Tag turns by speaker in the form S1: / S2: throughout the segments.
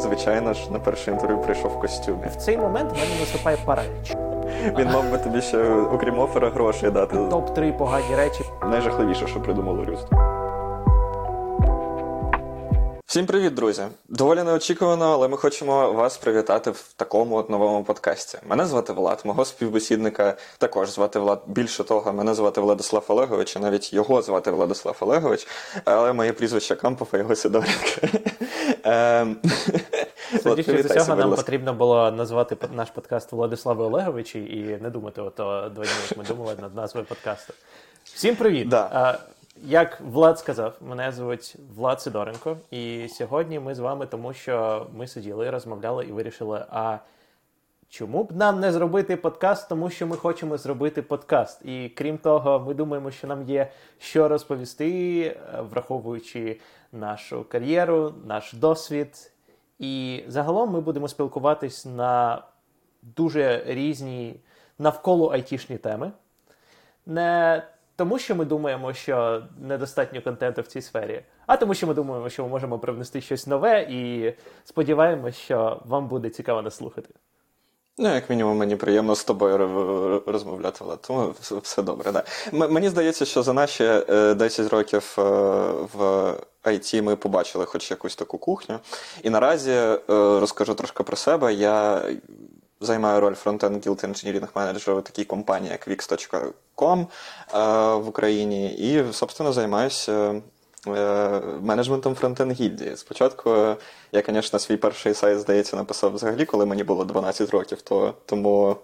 S1: звичайно ж, на перше інтерв'ю прийшов в костюмі.
S2: В цей момент в мене наступає параліч.
S1: Він мав би тобі ще, окрім офера, гроші дати.
S2: Топ-3 погані речі.
S1: Найжахливіше, що придумало людство. Всім привіт, друзі! Доволі неочікувано, але ми хочемо вас привітати в такому от новому подкасті. Мене звати Влад, мого співбесідника також звати Влад. Більше того, мене звати Владислав Олегович, і навіть його звати Владислав Олегович, але моє прізвище Кампов, а його Сидоренко. Ем,
S2: Судячи з цього, нам потрібно було назвати наш подкаст Владислави Олеговичі і не думати ото два дні, як ми думали над назвою подкасту. Всім привіт!
S1: Да.
S2: Як Влад сказав, мене звуть Влад Сидоренко, і сьогодні ми з вами, тому що ми сиділи, розмовляли і вирішили, а чому б нам не зробити подкаст, тому що ми хочемо зробити подкаст. І крім того, ми думаємо, що нам є що розповісти, враховуючи нашу кар'єру, наш досвід. І загалом ми будемо спілкуватись на дуже різні навколо айтішні теми. Не тому, що ми думаємо, що недостатньо контенту в цій сфері, а тому, що ми думаємо, що ми можемо привнести щось нове, і сподіваємося, що вам буде цікаво нас слухати.
S1: Ну, як мінімум, мені приємно з тобою розмовляти, Влад, тому все добре. Да. Мені здається, що за наші 10 е, років е, в IT ми побачили хоч якусь таку кухню. І наразі е, розкажу трошки про себе. Я займаю роль фронтенд Guild Engineering менеджера в такій компанії, як Wix.com в Україні, і, собственно, займаюся. Менеджментом фронтенд гільдії. Спочатку я, звісно, свій перший сайт, здається, написав взагалі, коли мені було 12 років, то тому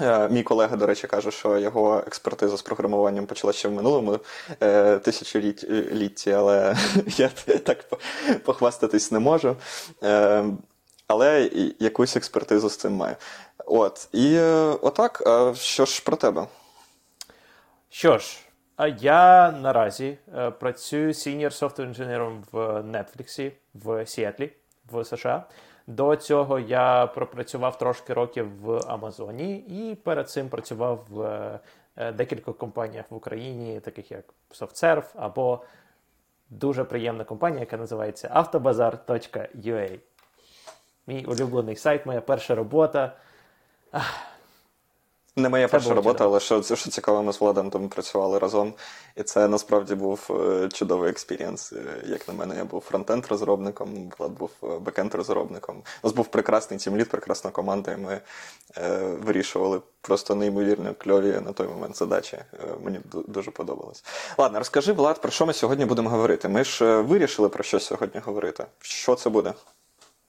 S1: Е, мій колега, до речі, каже, що його експертиза з програмуванням почала ще в минулому е, тисячолітті, але я так похвастатись не можу. Е, але якусь експертизу з цим маю. От. І отак, що ж про тебе?
S2: Що ж, я наразі працюю senior software інженером в Netflix в Сіетлі в США. До цього я пропрацював трошки років в Амазоні і перед цим працював в е, декількох компаніях в Україні, таких як SoftServe або дуже приємна компанія, яка називається автобазар.ua. Мій улюблений сайт, моя перша робота.
S1: Не моя перша робота, але що що цікаво, ми з Владом там працювали разом. І це насправді був е, чудовий experience. Е, як на мене, я був фронтенд-розробником, Влад був е, бекенд-розробником. У нас був прекрасний тімліт, прекрасна команда, і ми е, вирішували просто неймовірно кльові на той момент задачі. Е, мені дуже подобалось. Ладно, розкажи, Влад, про що ми сьогодні будемо говорити? Ми ж вирішили про що сьогодні говорити. Що це буде?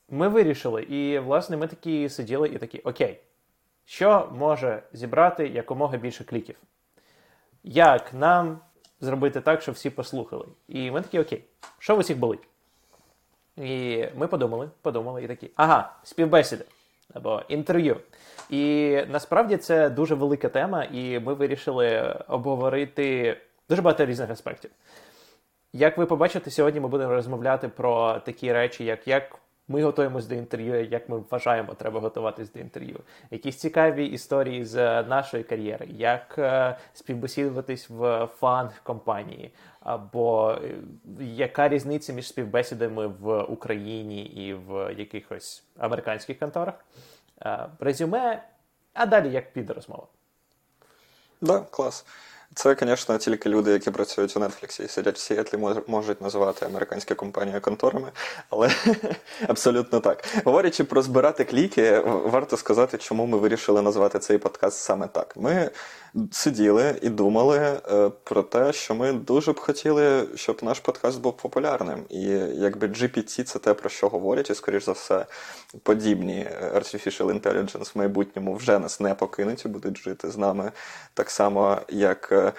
S2: Ми вирішили, і, власне, ми такі сиділи і такі, окей що може зібрати якомога більше кліків. Як нам зробити так, щоб всі послухали? І ми такі, окей, що в усіх болить? І ми подумали, подумали і такі, ага, співбесіди або інтерв'ю. І насправді це дуже велика тема, і ми вирішили обговорити дуже багато різних аспектів. Як ви побачите, сьогодні ми будемо розмовляти про такі речі, як як ми готуємось до інтерв'ю, як ми вважаємо, треба готуватись до інтерв'ю. Якісь цікаві історії з нашої кар'єри, як е, співбесідуватись в фан компанії, або е, яка різниця між співбесідами в Україні і в якихось американських конторах, е, резюме, а далі як піде розмова.
S1: Да, клас. Це, звісно, тільки люди, які працюють у Netflix і сидять в Сіетлі, можуть називати американські компанії конторами, але абсолютно так. Говорячи про збирати кліки, варто сказати, чому ми вирішили назвати цей подкаст саме так. Ми сиділи і думали е, про те, що ми дуже б хотіли, щоб наш подкаст був популярним. І якби GPT це те, про що говорять, і, скоріш за все, подібні е, Artificial Intelligence в майбутньому вже нас не покинуть і будуть жити з нами так само, як е,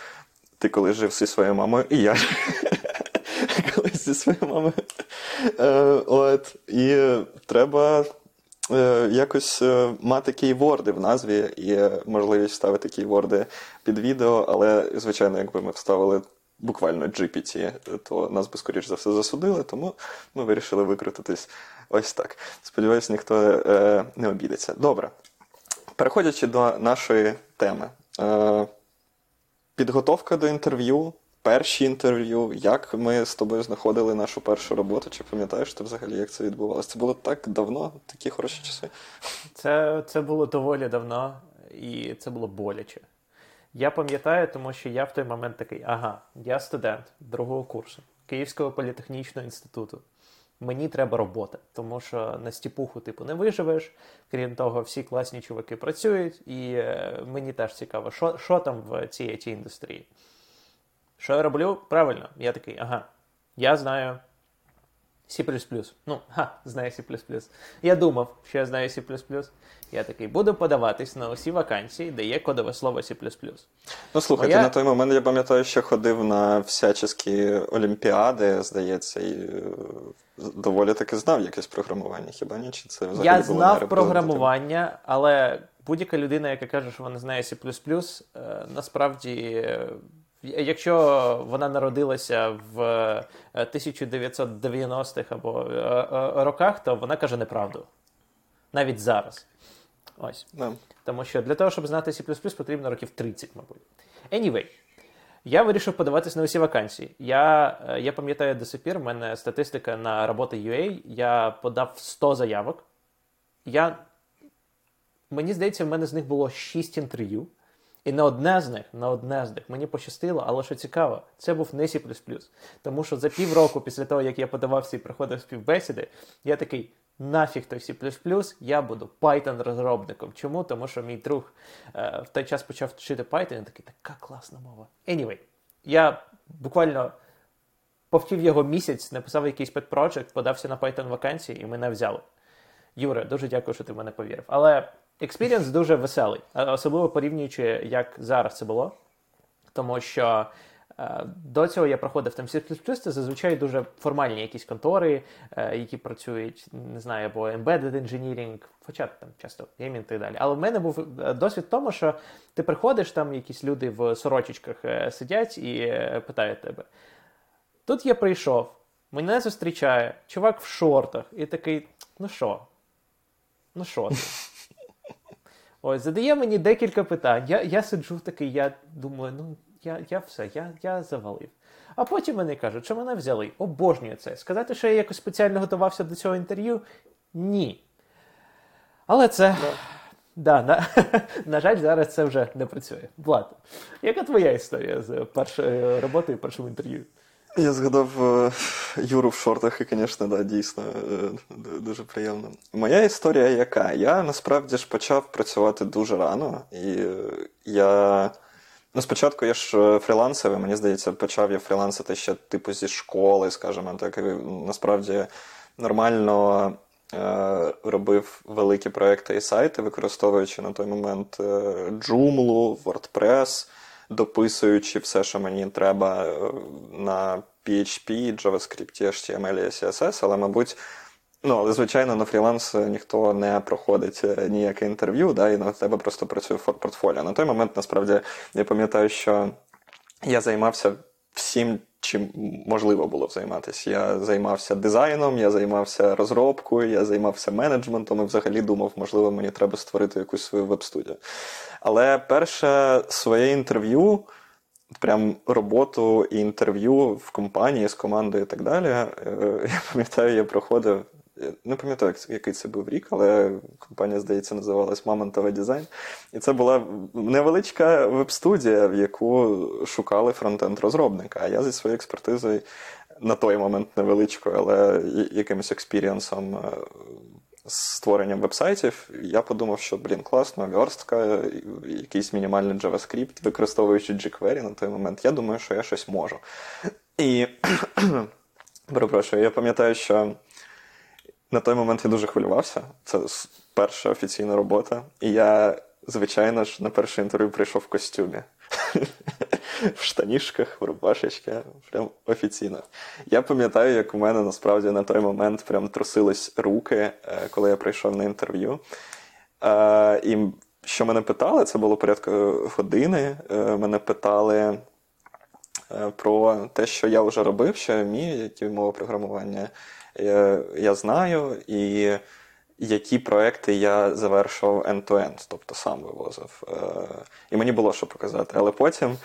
S1: ти коли жив зі своєю мамою, і я колись зі своєю мамою. От, І треба. Е, якось е, мати кейворди в назві і можливість ставити кейворди під відео, але, звичайно, якби ми вставили буквально GPT, то нас би, скоріш за все, засудили, тому ми вирішили викрутитись ось так. Сподіваюсь, ніхто е, не обідеться. Добре. Переходячи до нашої теми. Підготовка до інтерв'ю перші інтерв'ю, як ми з тобою знаходили нашу першу роботу. Чи пам'ятаєш ти взагалі, як це відбувалося? Це було так давно, такі хороші часи.
S2: Це, Це було доволі давно, і це було боляче. Я пам'ятаю, тому що я в той момент такий: ага, я студент другого курсу Київського політехнічного інституту. Мені треба робота, тому що на стіпуху типу не виживеш. Крім того, всі класні чуваки працюють, і е, мені теж цікаво, що що там в цій it індустрії. Що я роблю? Правильно, я такий, ага, я знаю C. Ну, ха, знаю C. Я думав, що я знаю C. Я такий буду подаватись на усі вакансії, де є кодове слово C.
S1: Ну, слухайте, Моя... на той момент я пам'ятаю, що ходив на всячески олімпіади, здається, і е, доволі таки знав якесь програмування. Хіба ні? Чи це взагалі
S2: Я знав програмування, але будь-яка людина, яка каже, що вона знає C++, е, насправді Якщо вона народилася в 1990-х е, або е, е, роках, то вона каже неправду. Навіть зараз. Ось. Yeah. Тому що для того, щоб знати C потрібно років 30, мабуть. Anyway, я вирішив подаватися на усі вакансії. Я я пам'ятаю до сих пір, в мене статистика на роботи UA, я подав 100 заявок. Я, Мені здається, в мене з них було 6 інтерв'ю. І на одне з них, на одне з них мені пощастило, але що цікаво, це був не C++. Тому що за півроку після того, як я подавався і приходив співбесіди, я такий. Нафіг той C++, я буду Python-розробником. Чому? Тому що мій друг е, в той час почав вчити Python, і такий, така класна мова. Anyway, я буквально повтів його місяць, написав якийсь project, подався на Python вакансії, і мене взяли. Юре, дуже дякую, що ти в мене повірив. Але Experience дуже веселий, особливо порівнюючи, як зараз це було. Тому що е, до цього я проходив там C++, це зазвичай дуже формальні якісь контори, е, які працюють, не знаю, або embedded engineering, хоча там часто геймінг і так далі. Але в мене був е, досвід в тому, що ти приходиш, там якісь люди в сорочечках сидять і питають тебе. Тут я прийшов, мене зустрічає чувак в шортах, і такий: ну що? Ну що? Ось, задає мені декілька питань. Я я сиджу такий, я думаю, ну я я все, я я завалив. А потім вони кажуть, що мене взяли. Обожнюю це. Сказати, що я якось спеціально готувався до цього інтерв'ю? Ні. Але це. Да, на, на жаль, зараз це вже не працює. Влад, яка твоя історія з першої роботи і першим інтерв'ю?
S1: Я згадав е, Юру в шортах, і, звісно, да, дійсно е, дуже приємно. Моя історія яка? Я насправді ж почав працювати дуже рано, і е, я. Ну, спочатку я ж фрілансер, мені здається, почав я фрілансити ще типу зі школи, скажімо так. Насправді нормально робив великі проекти і сайти, використовуючи на той момент Joomla, WordPress дописуючи все, що мені треба е, на PHP, JavaScript, HTML і CSS, але, мабуть. Ну, але, звичайно, на фріланс ніхто не проходить е, ніяке інтерв'ю, да, і на тебе просто працює портфоліо. На той момент, насправді, я пам'ятаю, що я займався всім, чим можливо було займатися. Я займався дизайном, я займався розробкою, я займався менеджментом і взагалі думав, можливо, мені треба створити якусь свою веб-студію. Але перше своє інтерв'ю, прям роботу і інтерв'ю в компанії з командою і так далі, е, я пам'ятаю, я проходив. Не пам'ятаю, який це був рік, але компанія, здається, називалась Мамонтове дизайн. І це була невеличка веб-студія, в яку шукали фронтенд-розробника. А я зі своєю експертизою на той момент невеличкою, але якимось експірієнсом е, створенням вебсайтів, я подумав, що блін, класно, верстка, якийсь мінімальний JavaScript, використовуючи jQuery на той момент, я думаю, що я щось можу. І перепрошую, я пам'ятаю, що на той момент я дуже хвилювався. Це перша офіційна робота. І я, звичайно ж, на перше інтерв'ю прийшов в костюмі в штанішках, в рубашечці, прям офіційно. Я пам'ятаю, як у мене насправді на той момент прям трусились руки, е, коли я прийшов на інтерв'ю. Е, і що мене питали, це було порядку години. Е, мене питали про те, що я вже робив, що я вмію, які мови програмування я знаю. і які проекти я завершував end-to-end, тобто сам вивозив. І мені було що показати. Але потім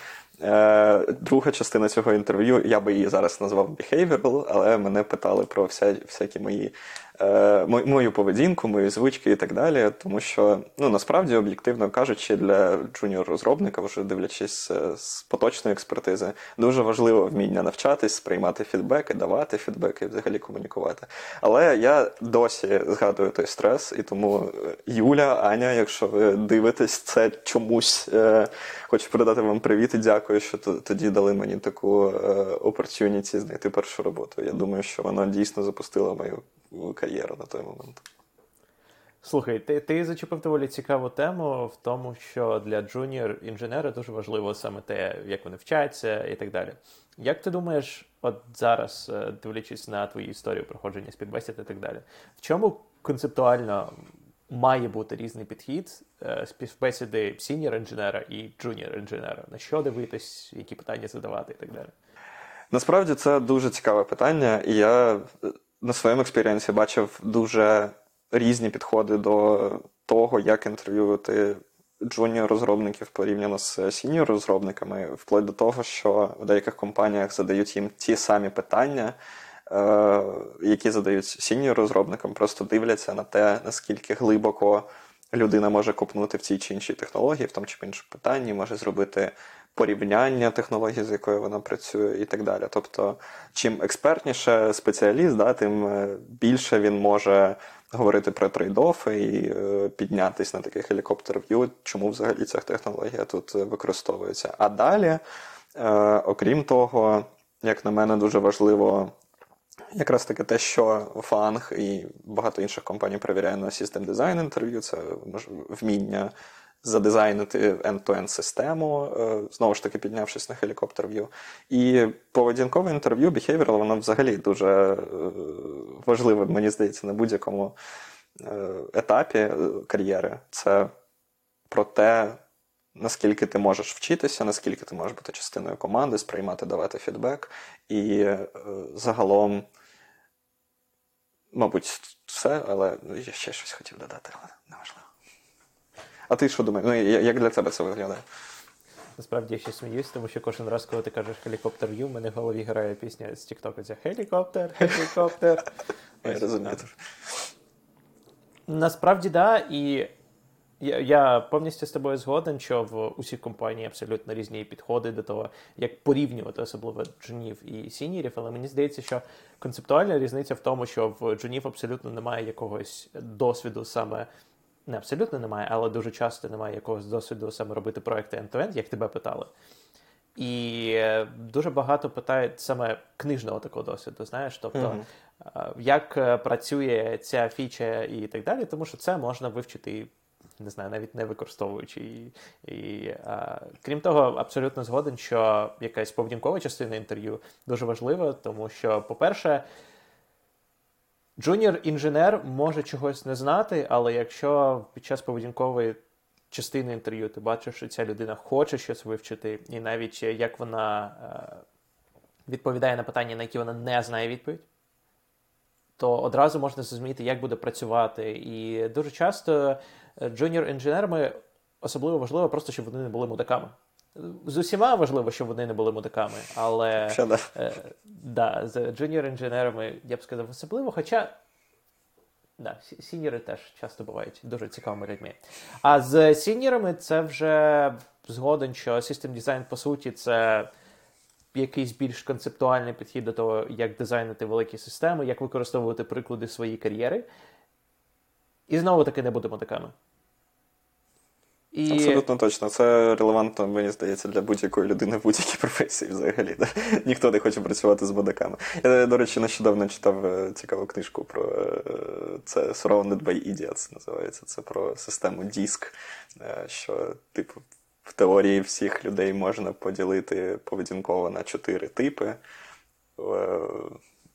S1: Е, Друга частина цього інтерв'ю, я би її зараз назвав behavioral, але мене питали про вся, всякі мої Е, мою поведінку, мої звички і так далі. Тому що ну насправді, об'єктивно кажучи, для джуніор-розробника, вже дивлячись е, з поточної експертизи, дуже важливо вміння навчатись, сприймати фідбеки, давати фідбеки взагалі комунікувати. Але я досі згадую той стрес, і тому е, Юля, Аня, якщо ви дивитесь, це чомусь хочу передати вам привіт і дякую, що тоді дали мені таку opportunity знайти першу роботу. Я думаю, що вона дійсно запустила мою кар'єру на той момент.
S2: Слухай, ти ти зачепив доволі цікаву тему в тому, що для junior інженера дуже важливо саме те, як вони вчаться і так далі. Як ти думаєш, от зараз, е, дивлячись на твою історію проходження співбесід і так далі, в чому концептуально має бути різний підхід е, співбесіди senior інженера і junior інженера? На що дивитись, які питання задавати і так далі?
S1: Насправді це дуже цікаве питання, і я на своєму experience і бачив дуже різні підходи до того, як інтерв'ювати junior -розробників порівняно з senior -розробниками, вплоть до того, що в деяких компаніях задають їм ті самі питання, е, які задають сіньор-розробникам, просто дивляться на те, наскільки глибоко людина може копнути в цій чи іншій технології, в тому чи іншому питанні, може зробити порівняння технології, з якою вона працює, і так далі. Тобто, чим експертніше спеціаліст, да, тим е, більше він може говорити про трейдофи і е, піднятися на такий гелікоптер-в'ю, чому взагалі ця технологія тут використовується. А далі, е, окрім того, як на мене, дуже важливо. Якраз таки те, що Фанг і багато інших компаній перевіряє на System Design інтерв'ю, це вміння задизайнити end-to-end систему, е, знову ж таки піднявшись на helicopter view. І поведінкове інтерв'ю, behavioral, воно взагалі дуже е, важливе, мені здається, на будь-якому е, етапі кар'єри. Це про те, наскільки ти можеш вчитися, наскільки ти можеш бути частиною команди, сприймати, давати фідбек. І загалом, мабуть, все, але я ще щось хотів додати, але неважливо. А ти що думаєш? Ну, Як для тебе це виглядає?
S2: Насправді я ще сміюсь, тому що кожен раз, коли ти кажеш хелікоптер Ю, в мене в голові грає пісня з Тіктоку. Це хелікоптер, хелікоптер.
S1: Я розумію.
S2: Насправді, так. І я я повністю з тобою згоден, що в усіх компаній абсолютно різні підходи до того, як порівнювати особливо джунів і сінірів, але мені здається, що концептуальна різниця в тому, що в джунів абсолютно немає якогось досвіду саме не абсолютно немає, але дуже часто немає якогось досвіду саме робити проекти end-to-end, як тебе питали. І е, дуже багато питають саме книжного такого досвіду, знаєш, тобто mm-hmm. як е, працює ця фіча і так далі, тому що це можна вивчити, не знаю, навіть не використовуючи. І, і а, Крім того, абсолютно згоден, що якась поведінкова частина інтерв'ю дуже важлива, тому що, по-перше, Junior -інженер може чогось не знати, але якщо під час поведінкової частини інтерв'ю ти бачиш, що ця людина хоче щось вивчити, і навіть як вона е, відповідає на питання, на які вона не знає відповідь, то одразу можна зрозуміти, як буде працювати. І дуже часто е, junior -інженерами особливо важливо просто, щоб вони не були мудаками. З усіма важливо, щоб вони не були мудаками, але. Е, да, з junior -інженерами я б сказав особливо. Хоча да, senior и теж часто бувають дуже цікавими людьми. А з сіньорами це вже згоден, що System Design, по суті, це якийсь більш концептуальний підхід до того, як дизайнити великі системи, як використовувати приклади своєї кар'єри. І знову таки не будемо такими.
S1: І... Абсолютно точно. Це релевантно, мені здається, для будь-якої людини в будь-якій професії взагалі. Да? Ніхто не хоче працювати з бодаками. Я, до речі, нещодавно читав е, цікаву книжку про е, це Surrounded by Idiots називається. Це про систему диск, е, що, типу, в теорії всіх людей можна поділити поведінково на чотири типи.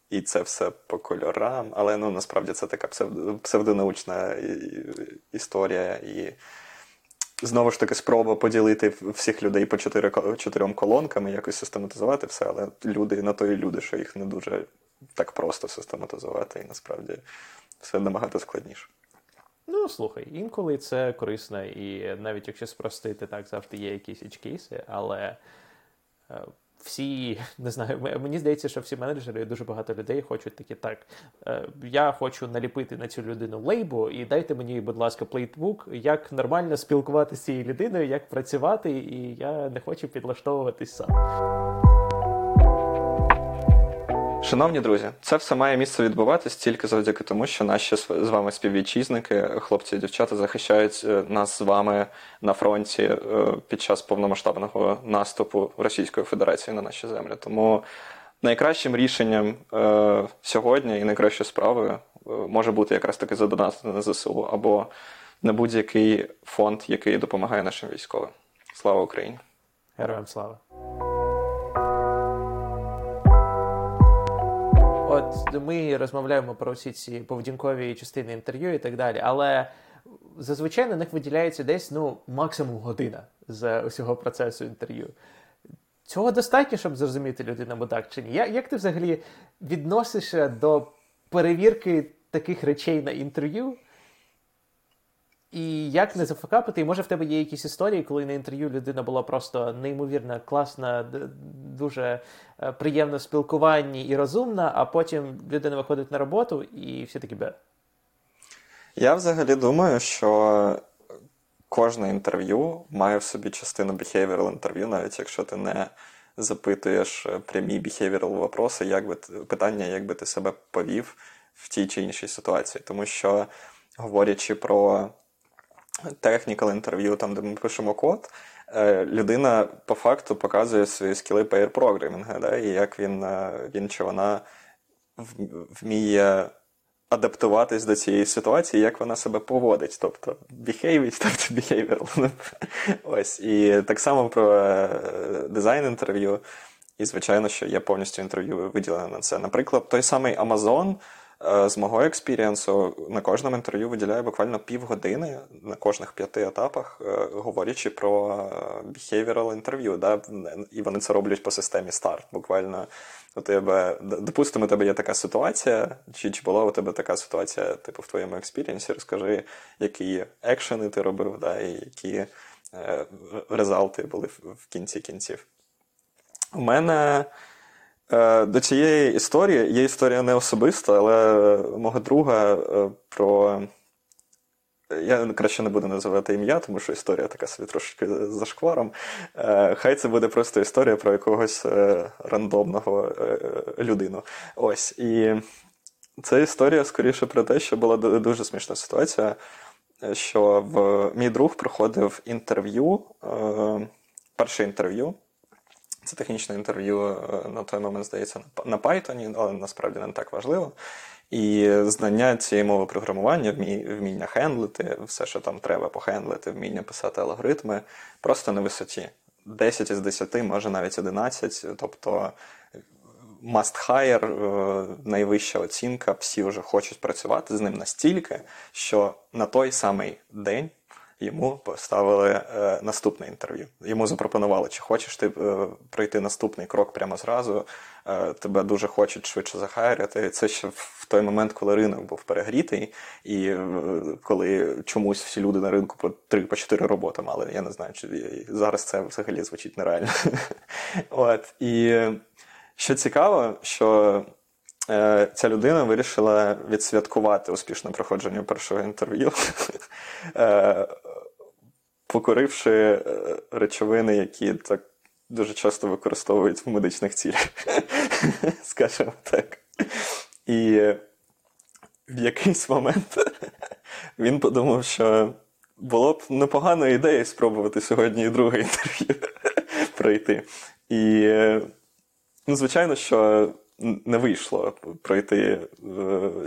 S1: І це все по кольорам, але ну насправді це така псевдонаучна історія. і Знову ж таки, спроба поділити всіх людей по чотири, чотирьом колонками, якось систематизувати все, але люди на то і люди, що їх не дуже так просто систематизувати, і насправді все набагато складніше.
S2: Ну, слухай, інколи це корисно, і навіть якщо спростити, так завжди є якісь ічкейси, але всі не знаю, мені здається, що всі менеджери дуже багато людей хочуть такі так. Я хочу наліпити на цю людину лейбу, і дайте мені, будь ласка, плейтбук, як нормально спілкуватися з цією людиною, як працювати, і я не хочу підлаштовуватись сам.
S1: Шановні друзі, це все має місце відбуватись тільки завдяки тому, що наші з вами співвітчизники, хлопці і дівчата, захищають е, нас з вами на фронті е, під час повномасштабного наступу Російської Федерації на наші землі. Тому найкращим рішенням е, сьогодні і найкращою справою може бути якраз таки задонатити на ЗСУ або на будь-який фонд, який допомагає нашим військовим. Слава Україні!
S2: Героям слава! От ми розмовляємо про всі ці поведінкові частини інтерв'ю і так далі, але зазвичай на них виділяється десь ну, максимум година з усього процесу інтерв'ю. Цього достатньо, щоб зрозуміти людину або так чи ні. Як ти взагалі відносишся до перевірки таких речей на інтерв'ю? І як не зафакапити? І може в тебе є якісь історії, коли на інтерв'ю людина була просто неймовірно класна, дуже е, приємна в спілкуванні і розумна, а потім людина виходить на роботу і всі такі бе.
S1: Я взагалі думаю, що кожне інтерв'ю має в собі частину behavioral інтерв'ю, навіть якщо ти не запитуєш прямі behavioral вопроси, як би питання, як би ти себе повів в тій чи іншій ситуації. Тому що, говорячи про technical інтерв'ю, там, де ми пишемо код, е, людина по факту показує свої скіли pair програмінга, да, і як він, е, він чи вона вміє адаптуватись до цієї ситуації, як вона себе поводить, тобто behaving, тобто behavioral. Ось. І так само про е, дизайн інтерв'ю. І, звичайно, що є повністю інтерв'ю виділене на це. Наприклад, той самий Amazon. Е, з мого experience у на кожному інтерв'ю виділяю буквально півгодини на кожних п'яти етапах, е, говорячи про behavioral інтерв'ю. Да? І вони це роблять по системі STAR. Буквально у тебе, допустимо, у тебе є така ситуація, чи чи була у тебе така ситуація, типу, в твоєму experience і, розкажи, які екшени ти робив, да, і які е, result и були в кінці кінців. У мене. Е, до цієї історії є історія не особиста, але мого друга е, про. Я краще не буду називати ім'я, тому що історія така собі трошки зашкваром. Е, хай це буде просто історія про якогось рандомного людину. Ось. І це історія скоріше про те, що була дуже смішна ситуація, що в мій друг проходив інтерв'ю, перше інтерв'ю. Це технічне інтерв'ю е, на той момент, здається, на Python, але насправді не так важливо. І знання цієї мови програмування, вміння хендлити, все, що там треба похендлити, вміння писати алгоритми, просто на висоті. 10 із 10, може навіть 11. Тобто must hire, е, найвища оцінка, всі вже хочуть працювати з ним настільки, що на той самий день йому поставили е, наступне інтерв'ю. Йому запропонували, чи хочеш ти е, пройти наступний крок прямо зразу. Е, тебе дуже хочуть швидше захайрити. Це ще в той момент, коли ринок був перегрітий, і коли чомусь всі люди на ринку по три по чотири роботи мали. Я не знаю, чи зараз це взагалі звучить нереально. От і що цікаво, що. Ця людина вирішила відсвяткувати успішне проходження першого інтерв'ю, покоривши е, речовини, які так дуже часто використовують в медичних цілях, скажімо так. І в якийсь момент він подумав, що було б непоганою ідеєю спробувати сьогодні і друге інтерв'ю пройти. І, ну, звичайно, що не вийшло пройти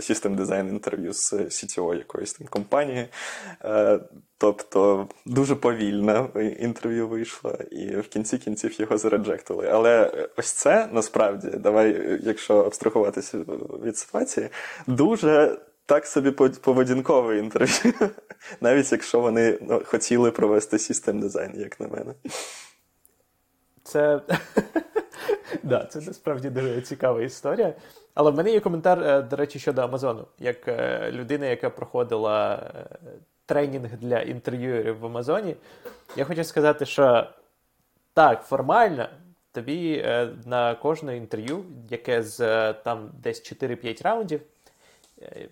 S1: систем дизайн інтерв'ю з CTO якоїсь там компанії. Е, тобто дуже повільне інтерв'ю вийшло, і в кінці кінців його зареджектили. Але ось це насправді, давай, якщо абстрахуватися від ситуації, дуже. Так собі поведінкове інтерв'ю, навіть якщо вони ну, хотіли провести систем дизайн, як на мене.
S2: Це да, це насправді дуже цікава історія. Але в мене є коментар, е, до речі, щодо Амазону. Як е, людина, яка проходила е, тренінг для інтерв'юерів в Амазоні, я хочу сказати, що так, формально тобі на кожне інтерв'ю, яке з там десь 4-5 раундів,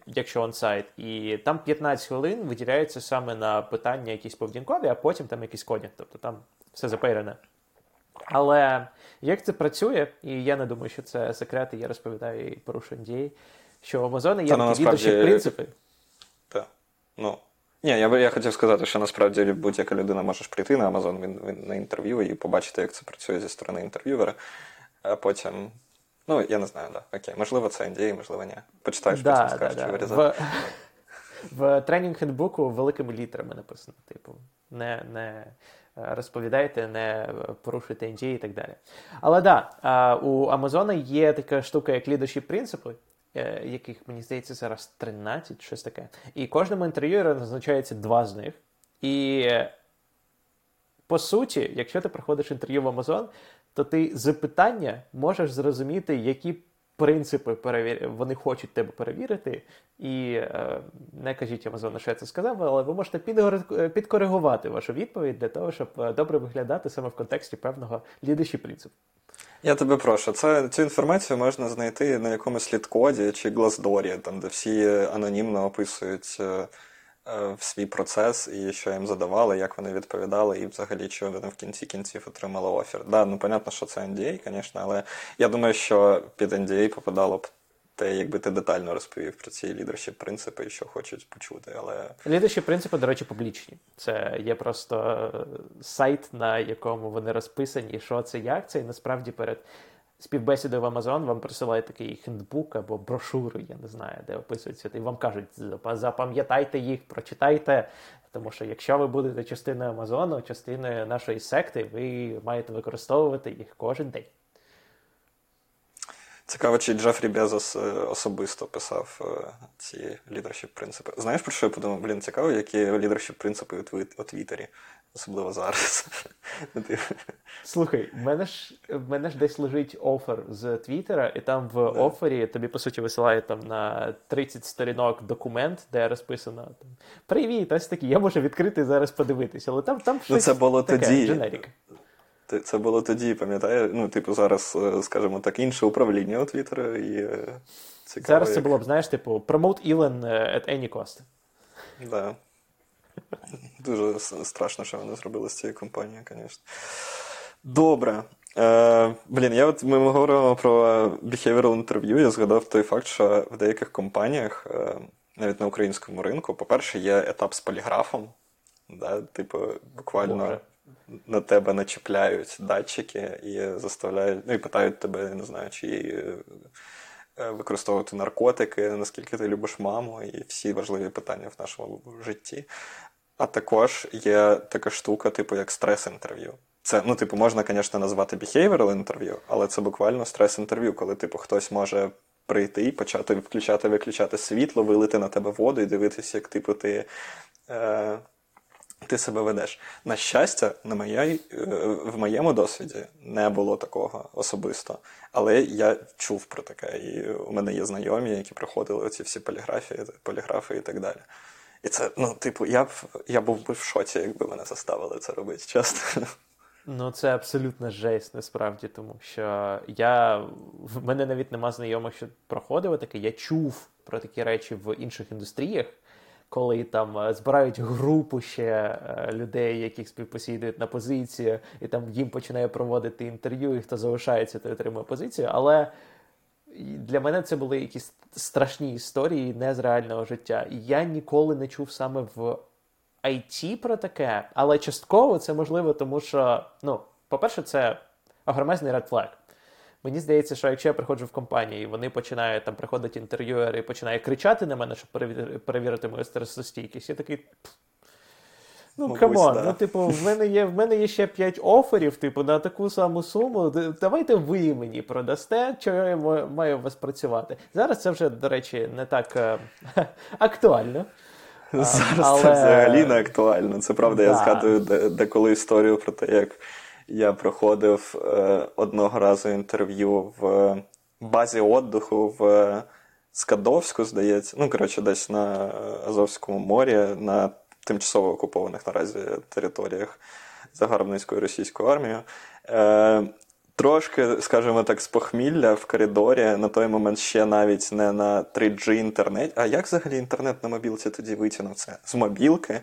S2: якщо онсайт, і там 15 хвилин виділяється саме на питання якісь поведінкові, а потім там якийсь кодінг. Тобто там все запейрене. Але як це працює, і я не думаю, що це секрет, і я розповідаю і порушую NDA, що у Amazon є
S1: ну,
S2: такі leadership принципи.
S1: Так. Ну. Ні, я, я хотів сказати, що насправді будь-яка людина може прийти на Amazon він, він, на інтерв'ю і побачити, як це працює зі сторони інтерв'ювера, а потім. Ну, я не знаю, да. Окей, можливо, це NDA, можливо, ні. Почитаєш, потім
S2: Да, да,
S1: скажеш,
S2: да.
S1: чи вирізати.
S2: В, в тренінг хендбуку великими літерами написано, типу, не, не розповідайте, не порушуйте NG і так далі. Але да, у Амазона є така штука, як leadership принципи, е, яких, мені здається, зараз 13, щось таке. І кожному інтерв'юеру назначається два з них. І е, по суті, якщо ти проходиш інтерв'ю в Amazon, то ти з питання можеш зрозуміти, які принципи перевір... вони хочуть тебе перевірити. І е, не кажіть Amazon, що я це сказав, але ви можете підгор- підкоригувати вашу відповідь для того, щоб е, добре виглядати саме в контексті певного leadership принципу.
S1: Я тебе прошу, це, цю інформацію можна знайти на якомусь літкоді чи Глаздорі, там, де всі анонімно описують е, е, свій процес і що їм задавали, як вони відповідали, і взагалі, що вони в кінці кінців отримали офер. Да, ну понятно, що це NDA, звісно, але я думаю, що під NDA попадало б те, якби ти детально розповів про ці лідерші принципи і що хочуть почути. Але
S2: Leadership принципи, до речі, публічні. Це є просто сайт, на якому вони розписані, що це, як це, і насправді перед співбесідою в Amazon вам присилають такий хендбук або брошуру, я не знаю, де описується, і вам кажуть, «Запа- запам'ятайте їх, прочитайте. Тому що якщо ви будете частиною Амазону, частиною нашої секти, ви маєте використовувати їх кожен день.
S1: Цікаво, чи Джефрі Безос е, особисто писав е, ці лідершіп принципи. Знаєш, про що я подумав? Блін, цікаво, які лідершіп принципи у Твіттері, особливо зараз. Ну,
S2: Слухай, в мене ж в мене ж десь лежить офер з Твіттера, і там в
S1: Да.
S2: офері тобі по суті висилають там на 30 сторінок документ, де розписано там Привіт, ось такий. Я можу відкрити і зараз подивитися, але там там щось
S1: це було
S2: таке,
S1: тоді.
S2: дженерік.
S1: Це було тоді, пам'ятаєш? Ну, типу, зараз, е, скажімо так, інше управління у Твіттера і е, цікаво.
S2: Зараз це було б, знаєш, типу, promote Elon е, at any cost.
S1: Да. Дуже страшно, що вони зробили з цією компанією, звісно. Добре. Е, блін, я от ми говоримо про behavioral інтерв'ю. Я згадав той факт, що в деяких компаніях, е, навіть на українському ринку, по-перше, є етап з поліграфом. Да? Типу, буквально
S2: Боже.
S1: На тебе начіпляють датчики і заставляють, ну і питають тебе, не знаю, чи е, е, використовувати наркотики, наскільки ти любиш маму, і всі важливі питання в нашому житті. А також є така штука, типу, як стрес-інтерв'ю. Це, ну, типу, можна, звісно, назвати behavioral інтерв'ю, але це буквально стрес-інтерв'ю, коли, типу, хтось може прийти і почати включати, виключати світло, вилити на тебе воду і дивитися, як, типу, ти. Е- ти себе ведеш. На щастя, на моєї, е, в моєму досвіді не було такого особисто. Але я чув про таке. І у мене є знайомі, які проходили оці всі поліграфії, поліграфи і так далі. І це, ну, типу, я б я був би в шоці, якби мене заставили це робити, чесно.
S2: Ну, це абсолютно жесть, насправді, тому що я в мене навіть нема знайомих, що проходили таке. Я чув про такі речі в інших індустріях, коли там е, збирають групу ще е, людей, яких співпосідують на позицію, і там їм починає проводити інтерв'ю, і хто залишається, той отримує позицію. Але для мене це були якісь страшні історії не з реального життя. І я ніколи не чув саме в IT про таке, але частково це можливо, тому що, ну, по-перше, це огромезний flag. Мені здається, що якщо я приходжу в компанію, і вони починають там приходить інтерв'юер і починає кричати на мене, щоб перевірити, мою стресостійкість, я такий. «Пф, Ну,
S1: come
S2: on,
S1: да.
S2: ну, типу, в мене є в мене є ще 5 оферів, типу, на таку саму суму. Давайте ви мені продасте, що я маю у вас працювати. Зараз це вже, до речі, не так е, актуально.
S1: Зараз
S2: але-
S1: це взагалі не актуально. Це правда, я згадую деколи історію про те, як я проходив е, одного разу інтерв'ю в базі віддиху в Скадовську, здається. Ну, коротше, десь на Азовському морі, на тимчасово окупованих наразі територіях загарбницькою російською армією. Е, трошки, скажімо так, з похмілля в коридорі на той момент ще навіть не на 3G інтернет. А як взагалі інтернет на мобілці тоді витягнув це? З мобілки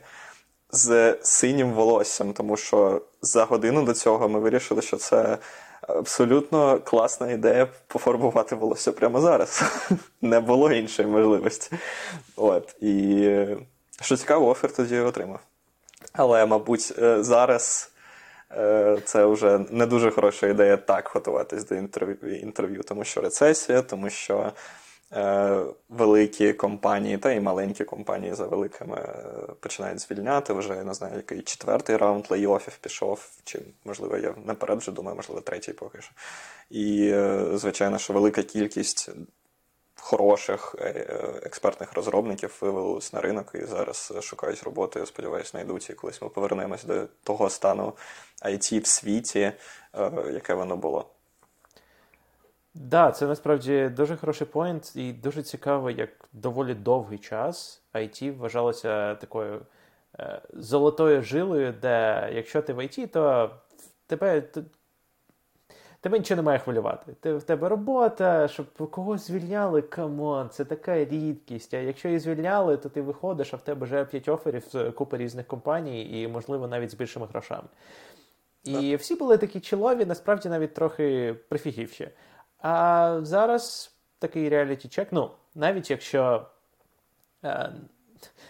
S1: з синім волоссям, тому що за годину до цього ми вирішили, що це абсолютно класна ідея пофарбувати волосся прямо зараз. Не було іншої можливості. От. І що цікаво, офер тоді отримав. Але, мабуть, е, зараз. Е, це вже не дуже хороша ідея так готуватись до інтерв'ю, інтерв'ю тому що рецесія, тому що великі компанії та і маленькі компанії за великими е, починають звільняти. Вже я не знаю, який четвертий раунд лейофів пішов, чи можливо я наперед вже думаю, можливо, третій поки що. І, е, звичайно, що велика кількість хороших е, експертних розробників вивелись на ринок і зараз шукають роботи. Я сподіваюся, знайдуть і колись ми повернемось до того стану IT в світі, е, яке воно було.
S2: Да, це насправді дуже хороший поінт, і дуже цікаво, як доволі довгий час IT вважалося такою е, золотою жилою, де якщо ти в IT, то тебе Тебе нічого не має хвилювати. Ти, В тебе робота, щоб когось звільняли, come on, це така рідкість. А якщо і звільняли, то ти виходиш, а в тебе вже п'ять оферів з купи різних компаній, і, можливо, навіть з більшими грошами. І так. всі були такі chill ові, насправді навіть трохи прифігівші. А зараз такий reality check, ну, навіть якщо е,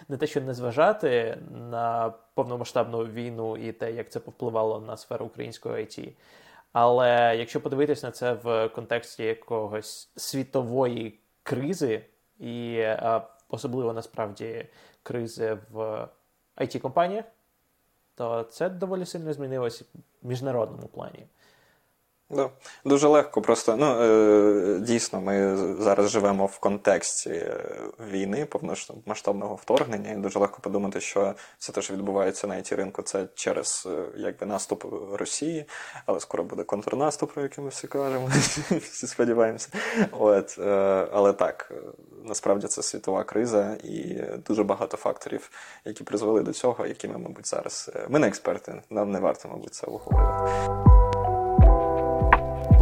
S2: не те, що не зважати на повномасштабну війну і те, як це повпливало на сферу української IT, але якщо подивитись на це в контексті якогось світової кризи, і особливо насправді кризи в it компаніях то це доволі сильно змінилось в міжнародному плані.
S1: Да. Дуже легко, просто ну е, дійсно, ми зараз живемо в контексті е, війни, повномасштабного вторгнення, і дуже легко подумати, що все те, що відбувається на it ринку, це через е, якби наступ Росії, але скоро буде контрнаступ, про який ми всі кажемо, всі сподіваємося. От, Але так, насправді це світова криза і дуже багато факторів, які призвели до цього, які ми, мабуть, зараз. Ми не експерти, нам не варто, мабуть, це обговорювати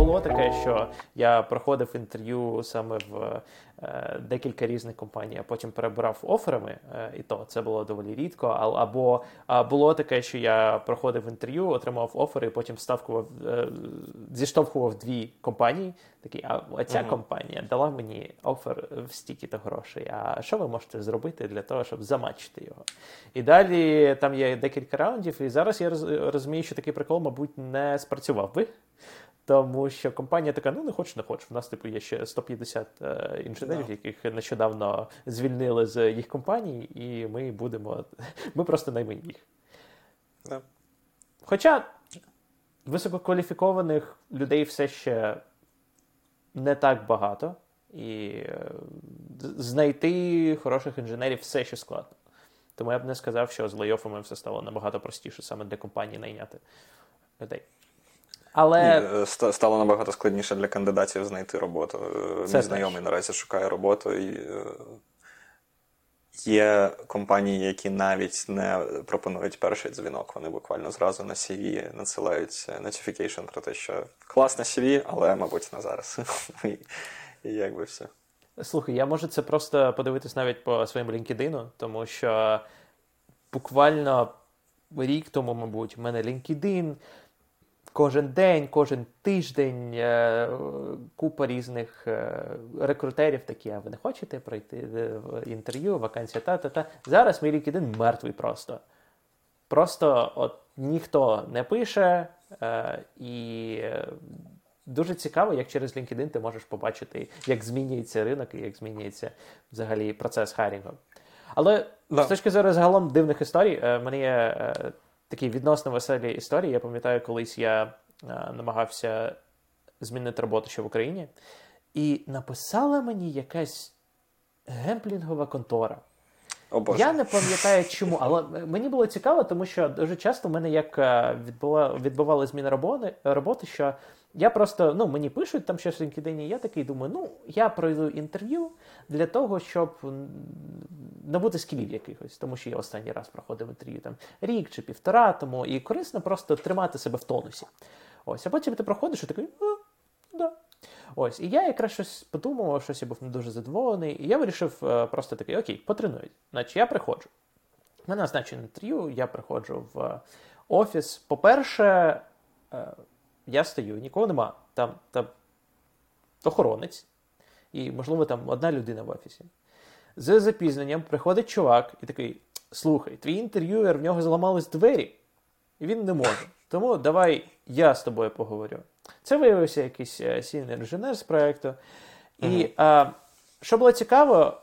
S2: було таке, що я проходив інтерв'ю саме в е, декілька різних компаній, а потім перебирав оферами, е, і то це було доволі рідко. Або а було таке, що я проходив інтерв'ю, отримав офери, і потім ставкував, е, зіштовхував дві компанії. Такі, а ця uh-huh. компанія дала мені офер в стільки-то грошей. А що ви можете зробити для того, щоб замачити його? І далі там є декілька раундів, і зараз я розумію, що такий прикол, мабуть, не спрацював би. Тому що компанія така: ну не хочеш, не хочеш. У нас типу є ще 150 е, інженерів, yeah. яких нещодавно звільнили з їх компаній, і ми будемо. Ми просто наймемо їх. Yeah. Хоча висококваліфікованих людей все ще не так багато, і е, знайти хороших інженерів все ще складно. Тому я б не сказав, що з лейофами все стало набагато простіше саме для компанії найняти людей.
S1: Але Ні, е, стало набагато складніше для кандидатів знайти роботу. Е, Це Мій знайомий наразі шукає роботу і. Е, є компанії, які навіть не пропонують перший дзвінок. Вони буквально зразу на CV надсилають notification про те, що класне CV, але, мабуть, не зараз. І, і якби все.
S2: Слухай, я можу це просто подивитись навіть по своєму LinkedIn, тому що буквально рік тому, мабуть, у мене LinkedIn кожен день, кожен тиждень е, купа різних е, рекрутерів такі, а ви не хочете пройти е, інтерв'ю, вакансія та-та-та. Зараз мій LinkedIn мертвий просто. Просто от ніхто не пише, і дуже цікаво, як через LinkedIn ти можеш побачити, як змінюється ринок і як змінюється взагалі процес хайрінгу. Але да. з точки зору загалом дивних історій, в мене є такі відносно веселі історії. Я пам'ятаю, колись я е, намагався змінити роботу ще в Україні, і написала мені якась гемплінгова контора.
S1: О, Боже.
S2: Я не пам'ятаю чому, але мені було цікаво, тому що дуже часто в мене як е, відбували зміни роботи, роботи, що я просто, ну, мені пишуть там щось в LinkedIn, і я такий думаю, ну, я пройду інтерв'ю для того, щоб набути скілів якихось, тому що я останній раз проходив інтерв'ю там рік чи півтора тому, і корисно просто тримати себе в тонусі. Ось, а потім ти проходиш і такий, а, да. Ось, і я якраз щось подумав, щось я був не дуже задоволений, і я вирішив е, просто такий, окей, потренують. Значить, я приходжу. У мене назначене інтерв'ю, я приходжу в офіс. По-перше, е, я стою, нікого нема. Там, там охоронець, і, можливо, там одна людина в офісі. З запізненням приходить чувак і такий: слухай, твій інтерв'юер, в нього зламались двері, і він не може. Тому давай я з тобою поговорю. Це виявився якийсь сінер інженер з проєкту. І а, що було цікаво,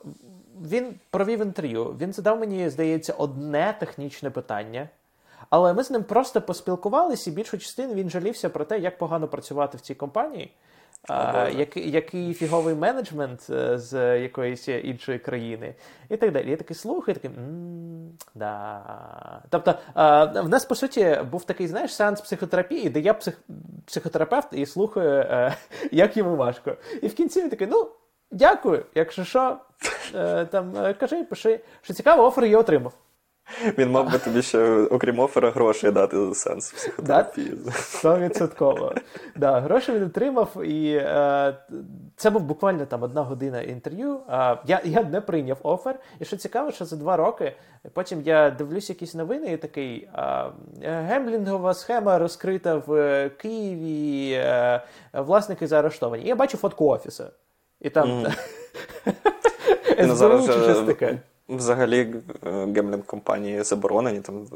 S2: він провів інтерв'ю. Він задав мені, здається, одне технічне питання. Але ми з ним просто поспілкувалися, і більшу частину він жалівся про те, як погано працювати в цій компанії, а, який, який фіговий менеджмент е, з якоїсь іншої країни, і так далі. Я такий слухаю, такий да. Тобто, а, в нас по суті був такий, знаєш, сеанс психотерапії, де я псих... психотерапевт і слухаю, е, як йому важко. І в кінці він такий, ну. Дякую, якщо що, е, там е, кажи, пиши, що цікаво, офер я отримав.
S1: Він мав би тобі ще, окрім офера, гроші дати за сенс психотерапії.
S2: Стовідсотково. Да, гроші він отримав, і е, це був буквально там одна година інтерв'ю. Е, я я не прийняв офер. І що цікаво, що за два роки потім я дивлюсь якісь новини, і такий е, гемблінгова схема розкрита в Києві, е, власники заарештовані. І я бачу фотку офісу. І там mm. СБУ чи щось таке.
S1: Взагалі, гемблінг компанії заборонені, там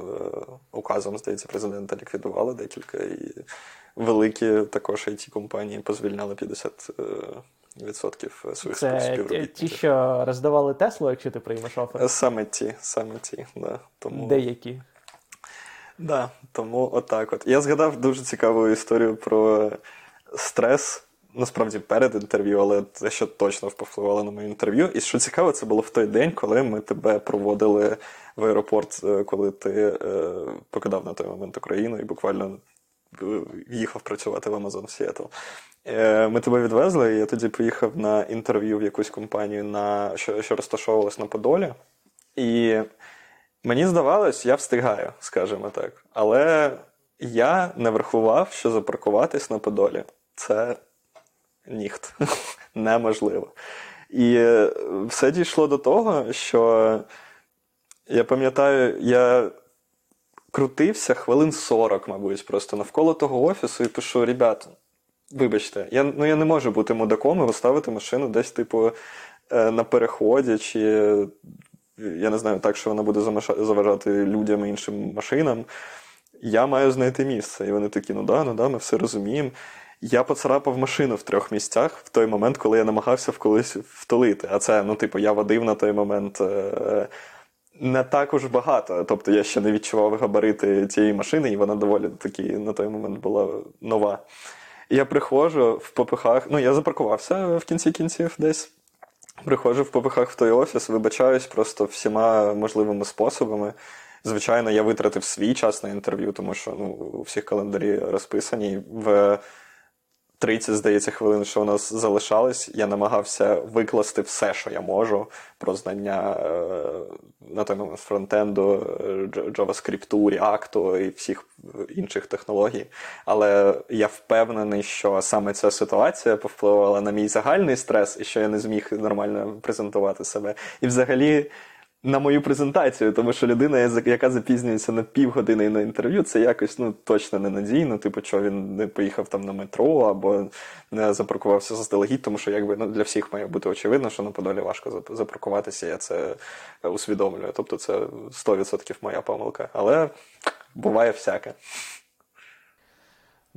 S1: указом, здається, президента ліквідували декілька, і великі також it компанії позвільняли 50% своїх
S2: Це
S1: співробітників.
S2: Ті, що роздавали Теслу, якщо ти приймеш офер?
S1: Саме ті, саме ті, да. Тому...
S2: Деякі.
S1: Да, тому отак от. Я згадав дуже цікаву історію про стрес насправді перед інтерв'ю, але це ще точно впливало на моє інтерв'ю. І що цікаво, це було в той день, коли ми тебе проводили в аеропорт, е, коли ти е, покидав на той момент Україну і буквально е, їхав працювати в Amazon Сіетл. Ми тебе відвезли, і я тоді поїхав на інтерв'ю в якусь компанію, на, що, що розташовувалась на Подолі. І мені здавалось, я встигаю, скажімо так. Але я не врахував, що запаркуватись на Подолі це ніхт. Неможливо. І е, все дійшло до того, що я пам'ятаю, я крутився хвилин 40, мабуть, просто навколо того офісу і пишу: ребята, вибачте, я ну, я не можу бути мудаком і виставити машину десь, типу, е, на переході, чи я не знаю, так, що вона буде заважати людям і іншим машинам. Я маю знайти місце. І вони такі, ну да, ну да, ми все розуміємо. Я поцарапав машину в трьох місцях в той момент, коли я намагався в колись втулити. А це, ну, типу, я водив на той момент е- не так уж багато. Тобто я ще не відчував габарити цієї машини, і вона доволі таки на той момент була нова. Я приходжу в попихах, ну я запаркувався в кінці кінців десь. Приходжу в попихах в той офіс, вибачаюсь просто всіма можливими способами. Звичайно, я витратив свій час на інтерв'ю, тому що ну, у всіх календарі розписані. В 30, здається, хвилин, що у нас залишались, я намагався викласти все, що я можу, про знання е, на той момент фронтенду, е, JavaScript, React і всіх інших технологій. Але я впевнений, що саме ця ситуація повпливала на мій загальний стрес і що я не зміг нормально презентувати себе. І взагалі на мою презентацію, тому що людина, яка запізнюється на півгодини на інтерв'ю, це якось ну точно ненадійно. Типу, що він не поїхав там на метро або не запаркувався заздалегідь, тому що якби ну, для всіх має бути очевидно, що на Подолі важко запаркуватися. Я це усвідомлюю. Тобто, це 100% моя помилка. Але буває всяке.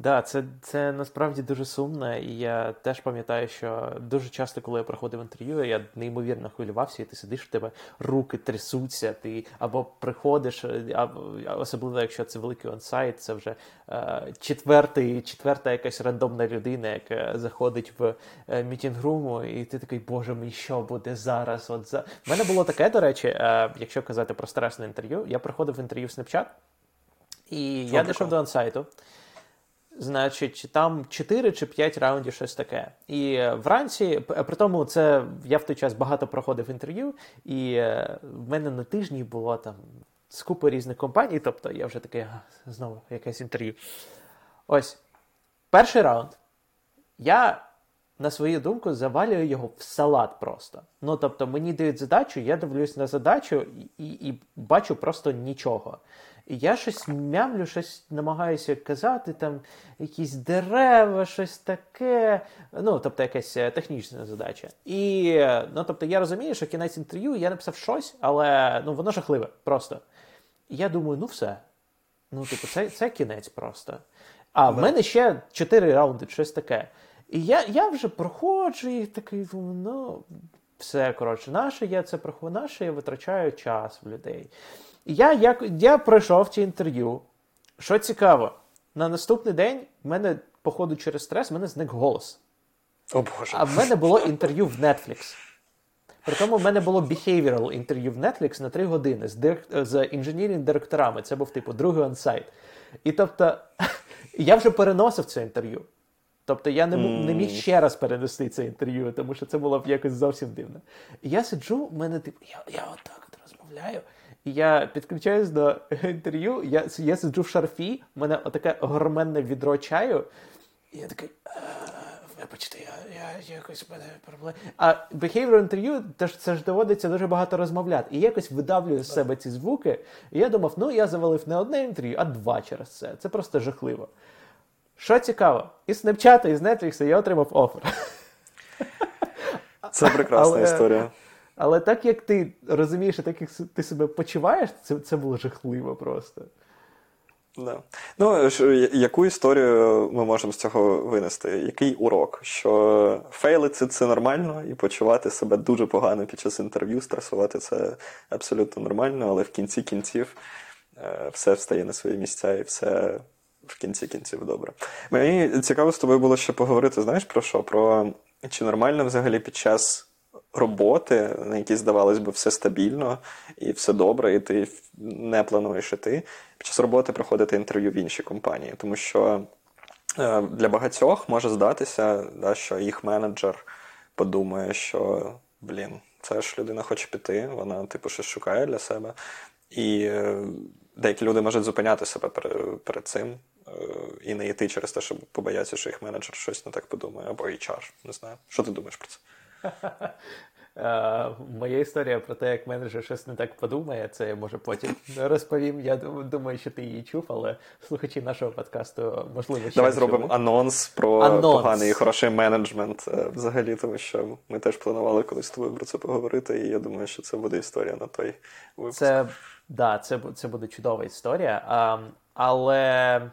S2: Да, це це насправді дуже сумно, і я теж пам'ятаю, що дуже часто, коли я проходив інтерв'ю, я неймовірно хвилювався, і ти сидиш, в тебе руки трясуться, ти або приходиш, або, особливо якщо це великий онсайт, це вже е, четвертий, четверта якась рандомна людина, яка заходить в е, мітінгруму, і ти такий, боже мій, що буде зараз? От за У мене було таке, до речі, е, якщо казати про стресне інтерв'ю, я проходив інтерв'ю в Snapchat, і я дійшов до онсайту. Значить, там 4 чи 5 раундів щось таке. І вранці, при тому, це я в той час багато проходив інтерв'ю, і е, в мене на тижні було там з купи різних компаній, тобто я вже таке знову якесь інтерв'ю. Ось. перший раунд. Я, на свою думку, завалюю його в салат просто. Ну, тобто, мені дають задачу, я дивлюсь на задачу і, і бачу просто нічого. Я щось мямлю, щось намагаюся казати, там якісь дерева, щось таке. Ну, тобто, якась е, технічна задача. І ну, тобто, я розумію, що кінець інтерв'ю я написав щось, але ну, воно жахливе просто. І я думаю, ну все. Ну, типу, це це кінець просто. А в мене ще чотири раунди, щось таке. І я я вже проходжу і такий, думаю, ну, все, коротше, наше я це проходжу, наше я витрачаю час в людей. Я як, я пройшов ці інтерв'ю. Що цікаво, на наступний день в мене, походу, через стрес, в мене зник голос.
S1: О Боже.
S2: А в мене було інтерв'ю в Netflix. При тому в мене було behavioral інтерв'ю в Netflix на 3 години з директ... з інженірінг директорами. Це був типу другий онсайт. І тобто я вже переносив це інтерв'ю. Тобто я не м- не міг ще раз перенести це інтерв'ю, тому що це було б якось зовсім дивно. І я сиджу, в мене типу, я я отак от розмовляю. І я підключаюсь до інтерв'ю, я я сиджу в шарфі, в мене отаке горменне відро чаю, і я такий. Вибачте, я я якось мене проблем. А behavioral інтерв'ю теж це ж доводиться дуже багато розмовляти. І якось видавлюю з себе ці звуки. І я думав, ну я завалив не одне інтерв'ю, а два через це. Це просто жахливо. Що цікаво, із Snapchat, і з Netflix я отримав офер.
S1: Це прекрасна але, історія.
S2: Але так як ти розумієш, так як ти себе почуваєш, це це було жахливо просто.
S1: Да. Ну, яку історію ми можемо з цього винести? Який урок? Що фейлити це нормально, і почувати себе дуже погано під час інтерв'ю, стресувати це абсолютно нормально, але в кінці кінців е, все встає на свої місця і все в кінці кінців добре. Мені цікаво з тобою було ще поговорити, знаєш про що? Про чи нормально взагалі під час роботи, на якій здавалось би все стабільно і все добре, і ти не плануєш іти, під час роботи проходити інтерв'ю в іншій компанії. Тому що е, для багатьох може здатися, да, що їх менеджер подумає, що блін, це ж людина хоче піти, вона типу щось шукає для себе. І е, деякі люди можуть зупиняти себе перед, цим. Е, і не йти через те, щоб побояться, що їх менеджер щось не так подумає, або HR, не знаю. Що ти думаєш про це?
S2: Е, моя історія про те, як менеджер щось не так подумає, це я може потім розповім. Я думаю, що ти її чув, але слухачі нашого подкасту можливо ще
S1: давай зробимо чули. анонс про анонс. поганий і хороший менеджмент е, взагалі, тому що ми теж планували колись з тобою про це поговорити, і я думаю, що це буде історія на той випуск.
S2: Це да, це, це буде чудова історія. А, Але.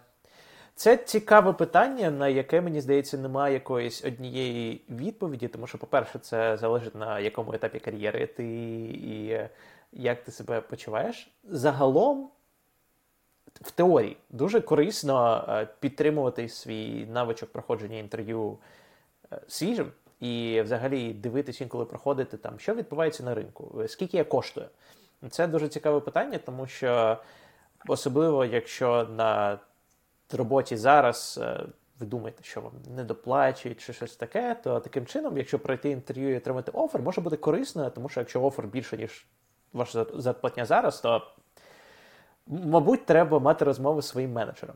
S2: Це цікаве питання, на яке мені здається немає якоїсь однієї відповіді, тому що, по-перше, це залежить на якому етапі кар'єри ти і як ти себе почуваєш. Загалом, в теорії, дуже корисно е, підтримувати свій навичок проходження інтерв'ю е, свіжим і взагалі дивитися інколи проходити там, що відбувається на ринку, скільки я коштую. Це дуже цікаве питання, тому що особливо, якщо на роботі зараз е, ви думаєте, що вам не доплачують чи щось таке, то таким чином, якщо пройти інтерв'ю і отримати офер, може бути корисно, тому що якщо офер більше, ніж ваша зарплатня зараз, то, мабуть, треба мати розмови з своїм менеджером.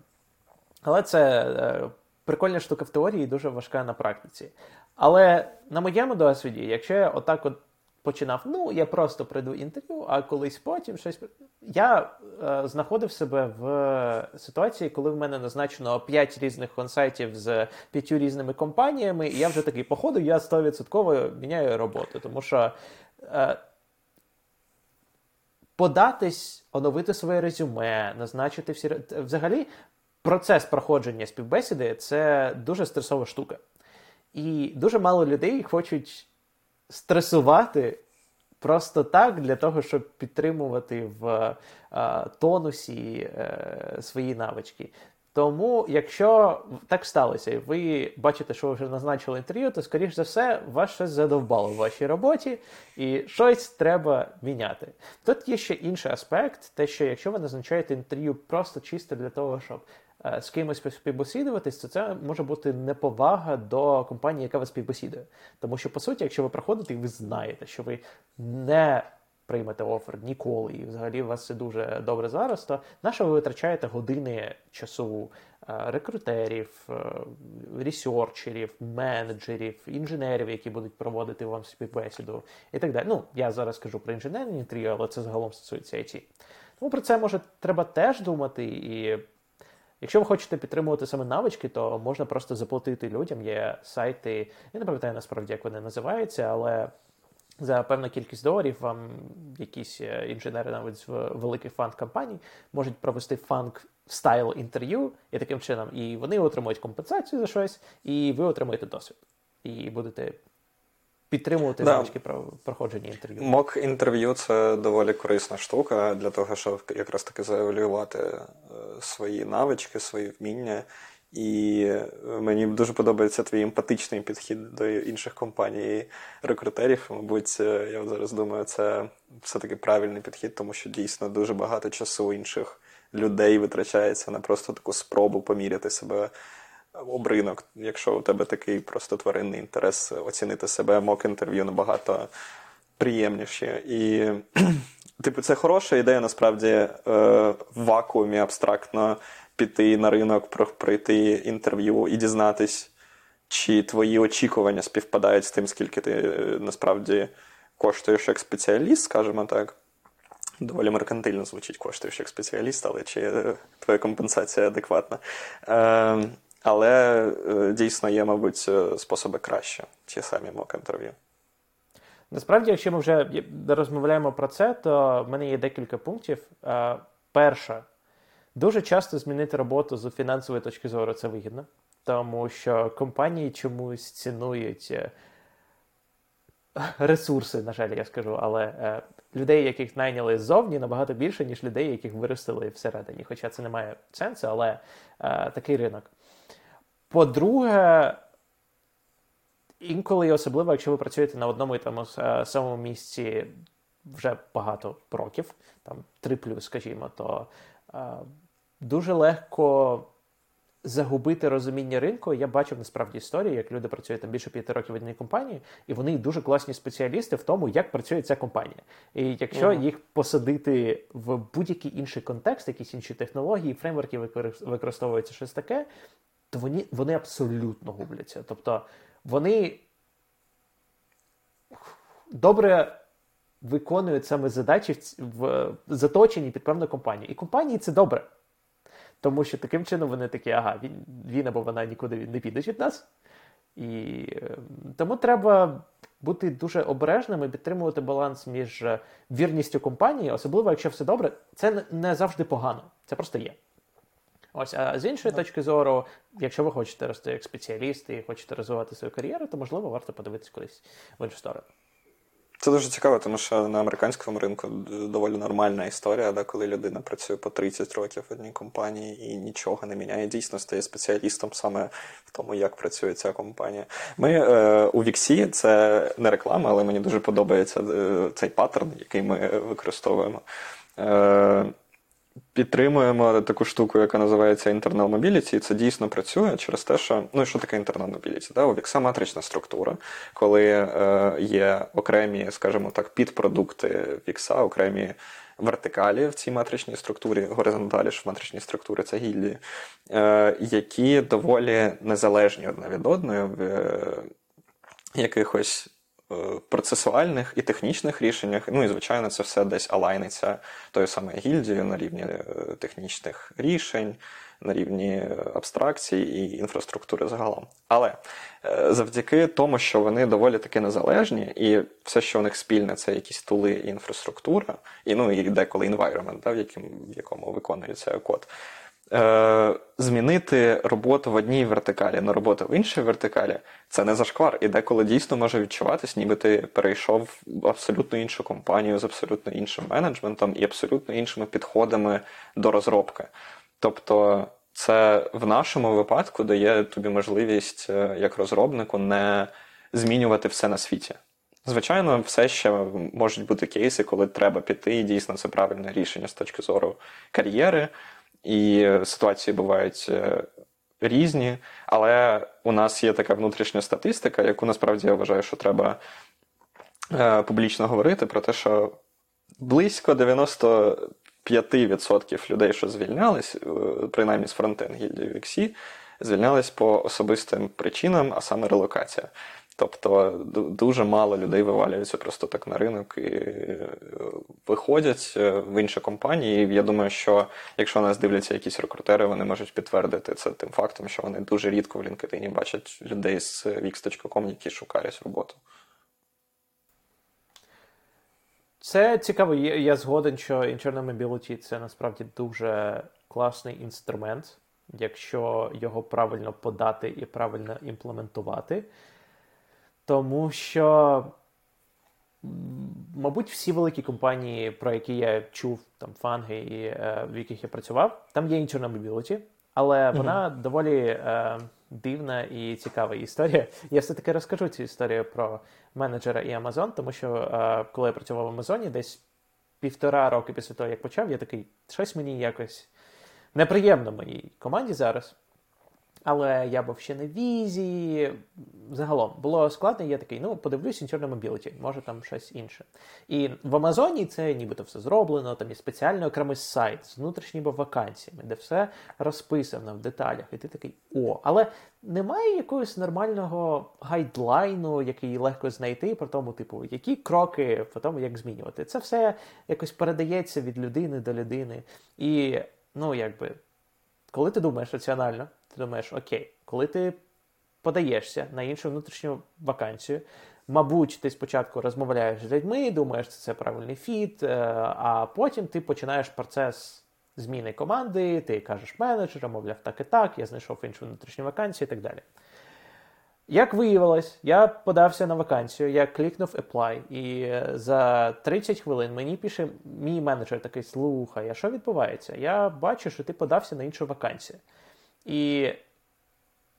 S2: Але це е, прикольна штука в теорії і дуже важка на практиці. Але на моєму досвіді, якщо я отак от починав, ну, я просто прийду інтерв'ю, а колись потім щось. Я е, знаходив себе в ситуації, коли в мене назначено 5 різних консайтів з п'ятью різними компаніями, і я вже такий, походу, я 100% міняю роботу, тому що. Е, Податись, оновити своє резюме, назначити всі взагалі процес проходження співбесіди це дуже стресова штука. І дуже мало людей хочуть стресувати просто так, для того, щоб підтримувати в е, тонусі е, свої навички. Тому, якщо так сталося, і ви бачите, що ви вже назначили інтерв'ю, то, скоріш за все, вас щось задовбало в вашій роботі, і щось треба міняти. Тут є ще інший аспект, те, що якщо ви назначаєте інтерв'ю просто чисто для того, щоб з кимось співбесідуватись, то це може бути неповага до компанії, яка вас співбесідує. Тому що, по суті, якщо ви приходите і ви знаєте, що ви не приймете офер ніколи, і взагалі у вас все дуже добре зараз, то на що ви витрачаєте години часу рекрутерів, ресерчерів, менеджерів, інженерів, які будуть проводити вам співбесіду і так далі. Ну, я зараз кажу про інженерні інтерв'ю, але це загалом стосується IT. Тому про це може треба теж думати. І якщо ви хочете підтримувати саме навички, то можна просто заплатити людям. Є сайти, я не пам'ятаю насправді, як вони називаються, але. За певну кількість доларів вам якісь е, інженери навіть з великих фанд компаній можуть провести фанк стайл інтерв'ю і таким чином, і вони отримують компенсацію за щось, і ви отримуєте досвід. І будете підтримувати да. навички проходження інтерв'ю.
S1: Мок інтерв'ю це доволі корисна штука для того, щоб якраз таки заеволювати е, свої навички, свої вміння. І мені дуже подобається твій емпатичний підхід до інших компаній рекрутерів. Мабуть, е, я зараз думаю, це все-таки правильний підхід, тому що дійсно дуже багато часу інших людей витрачається на просто таку спробу поміряти себе об ринок. Якщо у тебе такий просто тваринний інтерес оцінити себе, мок інтерв'ю набагато приємніше. І, типу, це хороша ідея, насправді, е, в вакуумі абстрактно піти на ринок, пройти інтерв'ю і дізнатись, чи твої очікування співпадають з тим, скільки ти е, насправді коштуєш як спеціаліст, скажімо так. Доволі меркантильно звучить, коштуєш як спеціаліст, але чи е, твоя компенсація адекватна. Е, Але е, дійсно є, мабуть, способи краще, ті самі мок інтерв'ю.
S2: Насправді, якщо ми вже розмовляємо про це, то в мене є декілька пунктів. Перше, Дуже часто змінити роботу з фінансової точки зору це вигідно, тому що компанії чомусь цінують е, ресурси, на жаль, я скажу, але е, людей, яких найняли ззовні, набагато більше, ніж людей, яких виростили всередині. Хоча це не має сенсу, але е, такий ринок. По-друге, інколи, особливо, якщо ви працюєте на одному і тому самому місці вже багато років, там 3 плюс, скажімо, то дуже легко загубити розуміння ринку. Я бачив насправді історії, як люди працюють там більше п'яти років в одній компанії, і вони дуже класні спеціалісти в тому, як працює ця компанія. І якщо uh-huh. їх посадити в будь-який інший контекст, якісь інші технології, фреймворки використовуються щось таке, то вони, вони абсолютно губляться. Тобто вони добре виконують саме задачі в заточенні під певну компанію. І компанії це добре. Тому що таким чином вони такі, ага, він він або вона нікуди не піде від нас. І ем, тому треба бути дуже обережним і підтримувати баланс між е, вірністю компанії, особливо, якщо все добре, це не завжди погано, це просто є. Ось, а з іншої точки зору, якщо ви хочете рости як спеціаліст і хочете розвивати свою кар'єру, то можливо варто подивитися кудись в іншу сторону.
S1: Це дуже цікаво, тому що на американському ринку доволі нормальна історія, да, коли людина працює по 30 років в одній компанії і нічого не міняє. Дійсно стає спеціалістом саме в тому, як працює ця компанія. Ми е, у Віксі це не реклама, але мені дуже подобається е, цей паттерн, який ми використовуємо. Е, Підтримуємо таку штуку, яка називається internal mobility, і це дійсно працює через те, що ну що таке internal mobility? Да? Вікса матрична структура, коли е, є окремі, скажімо так, підпродукти Вікса, окремі вертикалі в цій матричній структурі, горизонталі ж в матричній структурі це гільдії, е, які доволі незалежні одна від одної в е, якихось процесуальних і технічних рішеннях. Ну і, звичайно, це все десь алайниться тою самою гільдією на рівні е, технічних рішень, на рівні абстракції і інфраструктури загалом. Але е, завдяки тому, що вони доволі таки незалежні, і все, що у них спільне, це якісь тули і інфраструктура, і ну і деколи environment, да, в, в якому виконується код е, змінити роботу в одній вертикалі на роботу в іншій вертикалі це не зашквар. І деколи дійсно може відчуватись, ніби ти перейшов в абсолютно іншу компанію з абсолютно іншим менеджментом і абсолютно іншими підходами до розробки. Тобто. Це в нашому випадку дає тобі можливість е, як розробнику не змінювати все на світі. Звичайно, все ще можуть бути кейси, коли треба піти, і дійсно це правильне рішення з точки зору кар'єри. І ситуації бувають е, різні, але у нас є така внутрішня статистика, яку насправді я вважаю, що треба е, публічно говорити про те, що близько 95% людей, що звільнялись, е, принаймні з фронтен гільдії VXC, звільнялись по особистим причинам, а саме релокація. Тобто дуже мало людей вивалюються просто так на ринок і е, виходять е, в інші компанії. І я думаю, що якщо нас дивляться якісь рекрутери, вони можуть підтвердити це тим фактом, що вони дуже рідко в LinkedIn бачать людей з Wix.com, які шукають роботу.
S2: Це цікаво. Я згоден, що Internal Mobility це насправді дуже класний інструмент, якщо його правильно подати і правильно імплементувати. Тому що, мабуть, всі великі компанії, про які я чув, там фанги, і, е, в яких я працював, там є Internal Mobility, але вона mm-hmm. доволі е, дивна і цікава історія. Я все-таки розкажу цю історію про менеджера і Amazon, тому що е, коли я працював в Амазоні, десь півтора роки після того, як почав, я такий, щось мені якось неприємно моїй команді зараз. Але я був ще на візі. Загалом було складно, я такий, ну, подивлюсь Internal Mobility, може там щось інше. І в Амазоні це нібито все зроблено, там є спеціальний окремий сайт з внутрішніми вакансіями, де все розписано в деталях. І ти такий о, але немає якогось нормального гайдлайну, який легко знайти, про тому, типу, які кроки, по тому, як змінювати. Це все якось передається від людини до людини. І, ну, якби, коли ти думаєш раціонально ти думаєш, окей, коли ти подаєшся на іншу внутрішню вакансію, мабуть, ти спочатку розмовляєш з людьми, думаєш, що це правильний фіт, е, а потім ти починаєш процес зміни команди, ти кажеш менеджеру, мовляв, так і так, я знайшов іншу внутрішню вакансію і так далі. Як виявилось, я подався на вакансію, я клікнув Apply, і е, за 30 хвилин мені пише мій менеджер такий: слухай, а що відбувається? Я бачу, що ти подався на іншу вакансію. І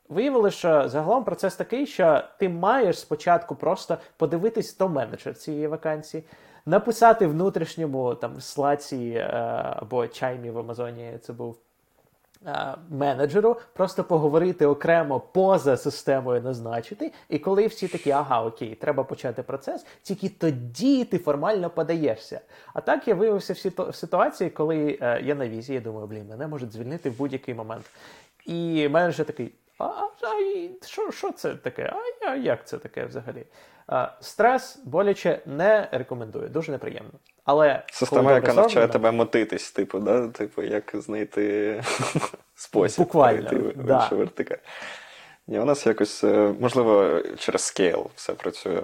S2: виявилося, що загалом процес такий, що ти маєш спочатку просто подивитись, хто менеджер цієї вакансії, написати внутрішньому там слаці е, або чаймі в Амазоні це був. Е, менеджеру просто поговорити окремо поза системою назначити, і коли всі такі, ага, окей, треба почати процес, тільки тоді ти формально подаєшся. А так я виявився в ситуації, коли е, я на візі, я думаю, блін, мене можуть звільнити в будь-який момент. І менеджер такий: а, а що що це таке? А як це таке взагалі? А, Стрес боляче не рекомендую, дуже неприємно. Але
S1: Система, яка навчає тебе мотитись, типу, да? типу, як знайти спосіб
S2: Буквально, да.
S1: вертика. Ні, у нас якось, е, можливо, через скейл все працює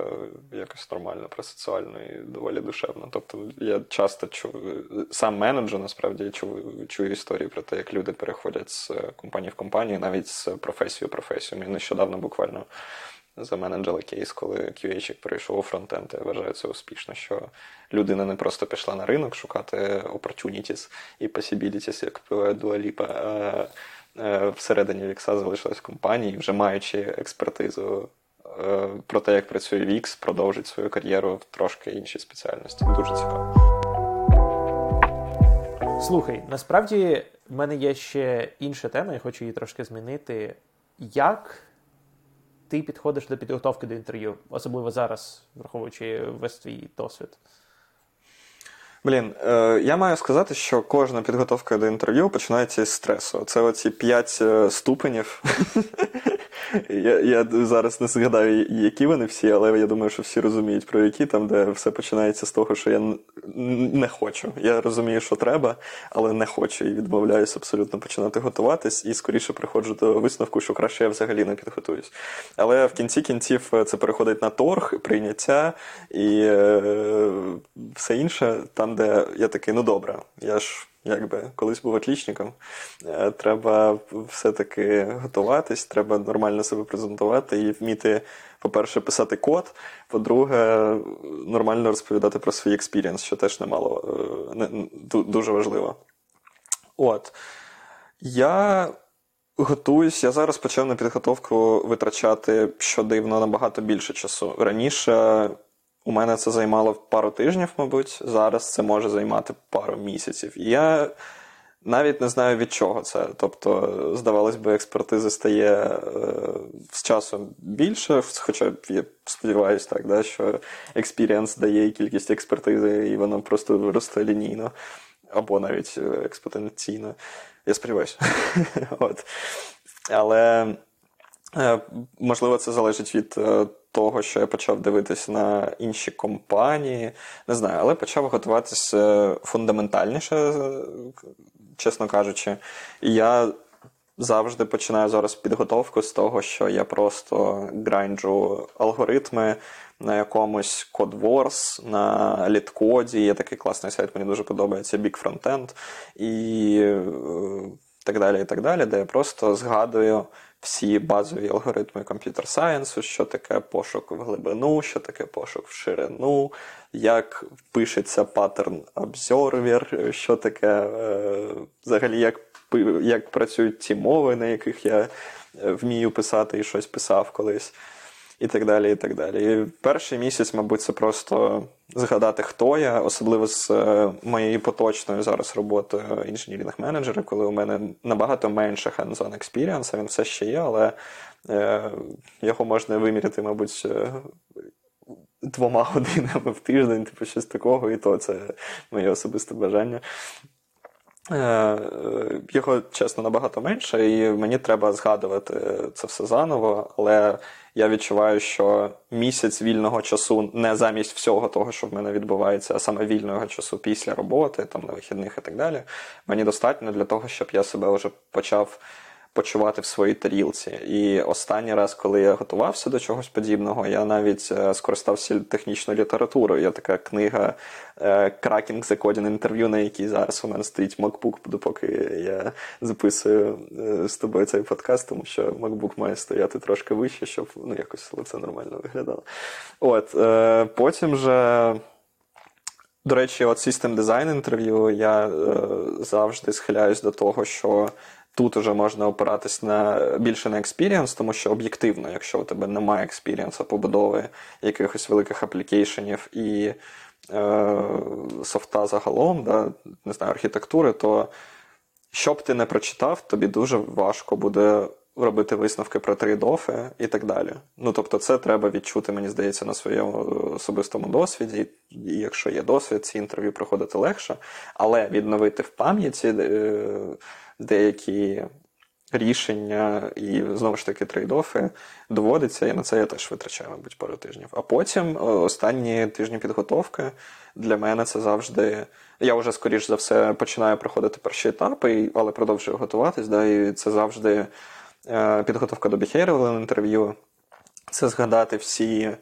S1: якось нормально, процесуально і доволі душевно. Тобто я часто чую, сам менеджер насправді чую, чую історії про те, як люди переходять з компанії в компанію, навіть з професії в професію. Ми нещодавно буквально заменеджили кейс, коли QA перейшов у фронтенд. Я вважаю це успішно, що людина не просто пішла на ринок шукати opportunities і possibilities, як Дуа Ліпа, а Е, всередині Вікса залишилась в компанії, вже маючи експертизу е, про те, як працює Вікс, продовжить свою кар'єру в трошки іншій спеціальності. Дуже цікаво.
S2: Слухай, насправді в мене є ще інша тема, я хочу її трошки змінити. Як ти підходиш до підготовки до інтерв'ю, особливо зараз, враховуючи весь твій досвід?
S1: Блін, е, я маю сказати, що кожна підготовка до інтерв'ю починається із стресу. Це оці п'ять е, ступенів. Я я зараз не згадаю, які вони всі, але я думаю, що всі розуміють, про які там, де все починається з того, що я не хочу. Я розумію, що треба, але не хочу і відмовляюся абсолютно починати готуватись, і скоріше приходжу до висновку, що краще я взагалі не підготуюсь. Але в кінці кінців е, це переходить на торг, прийняття і е, все інше, там, де я такий, ну добре, я ж якби колись був отлічником. Е, треба все-таки готуватись, треба нормально себе презентувати і вміти, по-перше, писати код. По-друге, нормально розповідати про свій experience, що теж немало е, не, дуже важливо. От. Я готуюсь, я зараз почав на підготовку витрачати що дивно набагато більше часу. Раніше у мене це займало пару тижнів, мабуть. Зараз це може займати пару місяців. я навіть не знаю від чого це. Тобто, здавалось би, експертизи стає е, з часом більше, хоча я сподіваюся, так, да, що experience дає кількість експертизи, і воно просто росте лінійно. або навіть експоненційно. Я сподіваюся. Але можливо це залежить від того, що я почав дивитися на інші компанії. Не знаю, але почав готуватися фундаментальніше, чесно кажучи. І я завжди починаю зараз підготовку з того, що я просто грайнджу алгоритми на якомусь CodeWars, на літкоді. Є такий класний сайт, мені дуже подобається Big Frontend. І е, так далі, і так далі, де я просто згадую всі базові алгоритми комп'ютер сайенсу, що таке пошук в глибину, що таке пошук в ширину, як пишеться паттерн обзорвер, що таке е, взагалі як як працюють ті мови, на яких я е, вмію писати і щось писав колись і так далі. і так далі. І Перший місяць, мабуть, це просто згадати, хто я, особливо з е, моєю поточною зараз роботою інженірінг-менеджера, коли у мене набагато менше hands-on experience, він все ще є, але е, його можна виміряти, мабуть. Е, двома годинами в тиждень, типу щось такого, і то це моє особисте бажання. Його, чесно, набагато менше, і мені треба згадувати це все заново, але я відчуваю, що місяць вільного часу не замість всього того, що в мене відбувається, а саме вільного часу після роботи, там на вихідних і так далі, мені достатньо для того, щоб я себе вже почав почувати в своїй тарілці. І останній раз, коли я готувався до чогось подібного, я навіть е, скористався технічною літературою. Є така книга е, Cracking the Coding Interview, на якій зараз у мене стоїть MacBook, допоки я записую е, з тобою цей подкаст, тому що MacBook має стояти трошки вище, щоб ну, якось лице нормально виглядало. От, Потім же. До речі, от System Design Interview я е, завжди схиляюсь до того, що Тут уже можна опиратись на більше на experience, тому що об'єктивно, якщо у тебе немає experience 'а побудови якихось великих аплікейшенів і е, софта загалом, да, не знаю, архітектури, то що б ти не прочитав, тобі дуже важко буде робити висновки про трейдофи і так далі. Ну тобто, це треба відчути, мені здається, на своєму особистому досвіді. І якщо є досвід, ці інтерв'ю проходити легше, але відновити в пам'яті. Е, деякі рішення і знову ж таки трейдофи доводиться, і на це я теж витрачаю, мабуть, пару тижнів. А потім останні тижні підготовки для мене це завжди. Я вже, скоріш за все, починаю проходити перші етапи, але продовжую готуватись. Да, І це завжди е, підготовка до behavioral інтерв'ю. Це згадати всі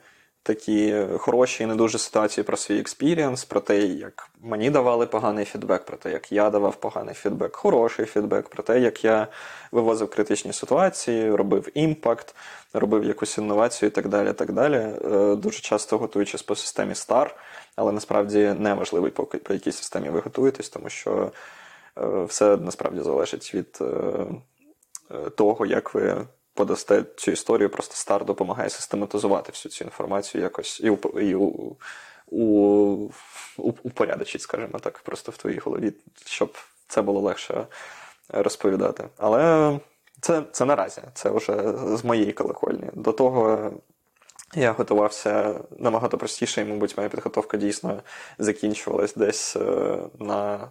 S1: такі хороші і не дуже ситуації про свій experience, про те, як мені давали поганий фідбек, про те, як я давав поганий фідбек, хороший фідбек, про те, як я вивозив критичні ситуації, робив імпакт, робив якусь інновацію і так далі. так далі. Е, дуже часто готуючись по системі STAR, але насправді не важливо, по, якій системі ви готуєтесь, тому що е, все насправді залежить від е, того, як ви подасте цю історію, просто стар допомагає систематизувати всю цю інформацію якось і і у, у, упорядочить, скажімо так, просто в твоїй голові, щоб це було легше розповідати. Але це це наразі, це вже з моєї колокольні. До того. Я готувався набагато простіше, і, мабуть, моя підготовка дійсно закінчувалась десь е, на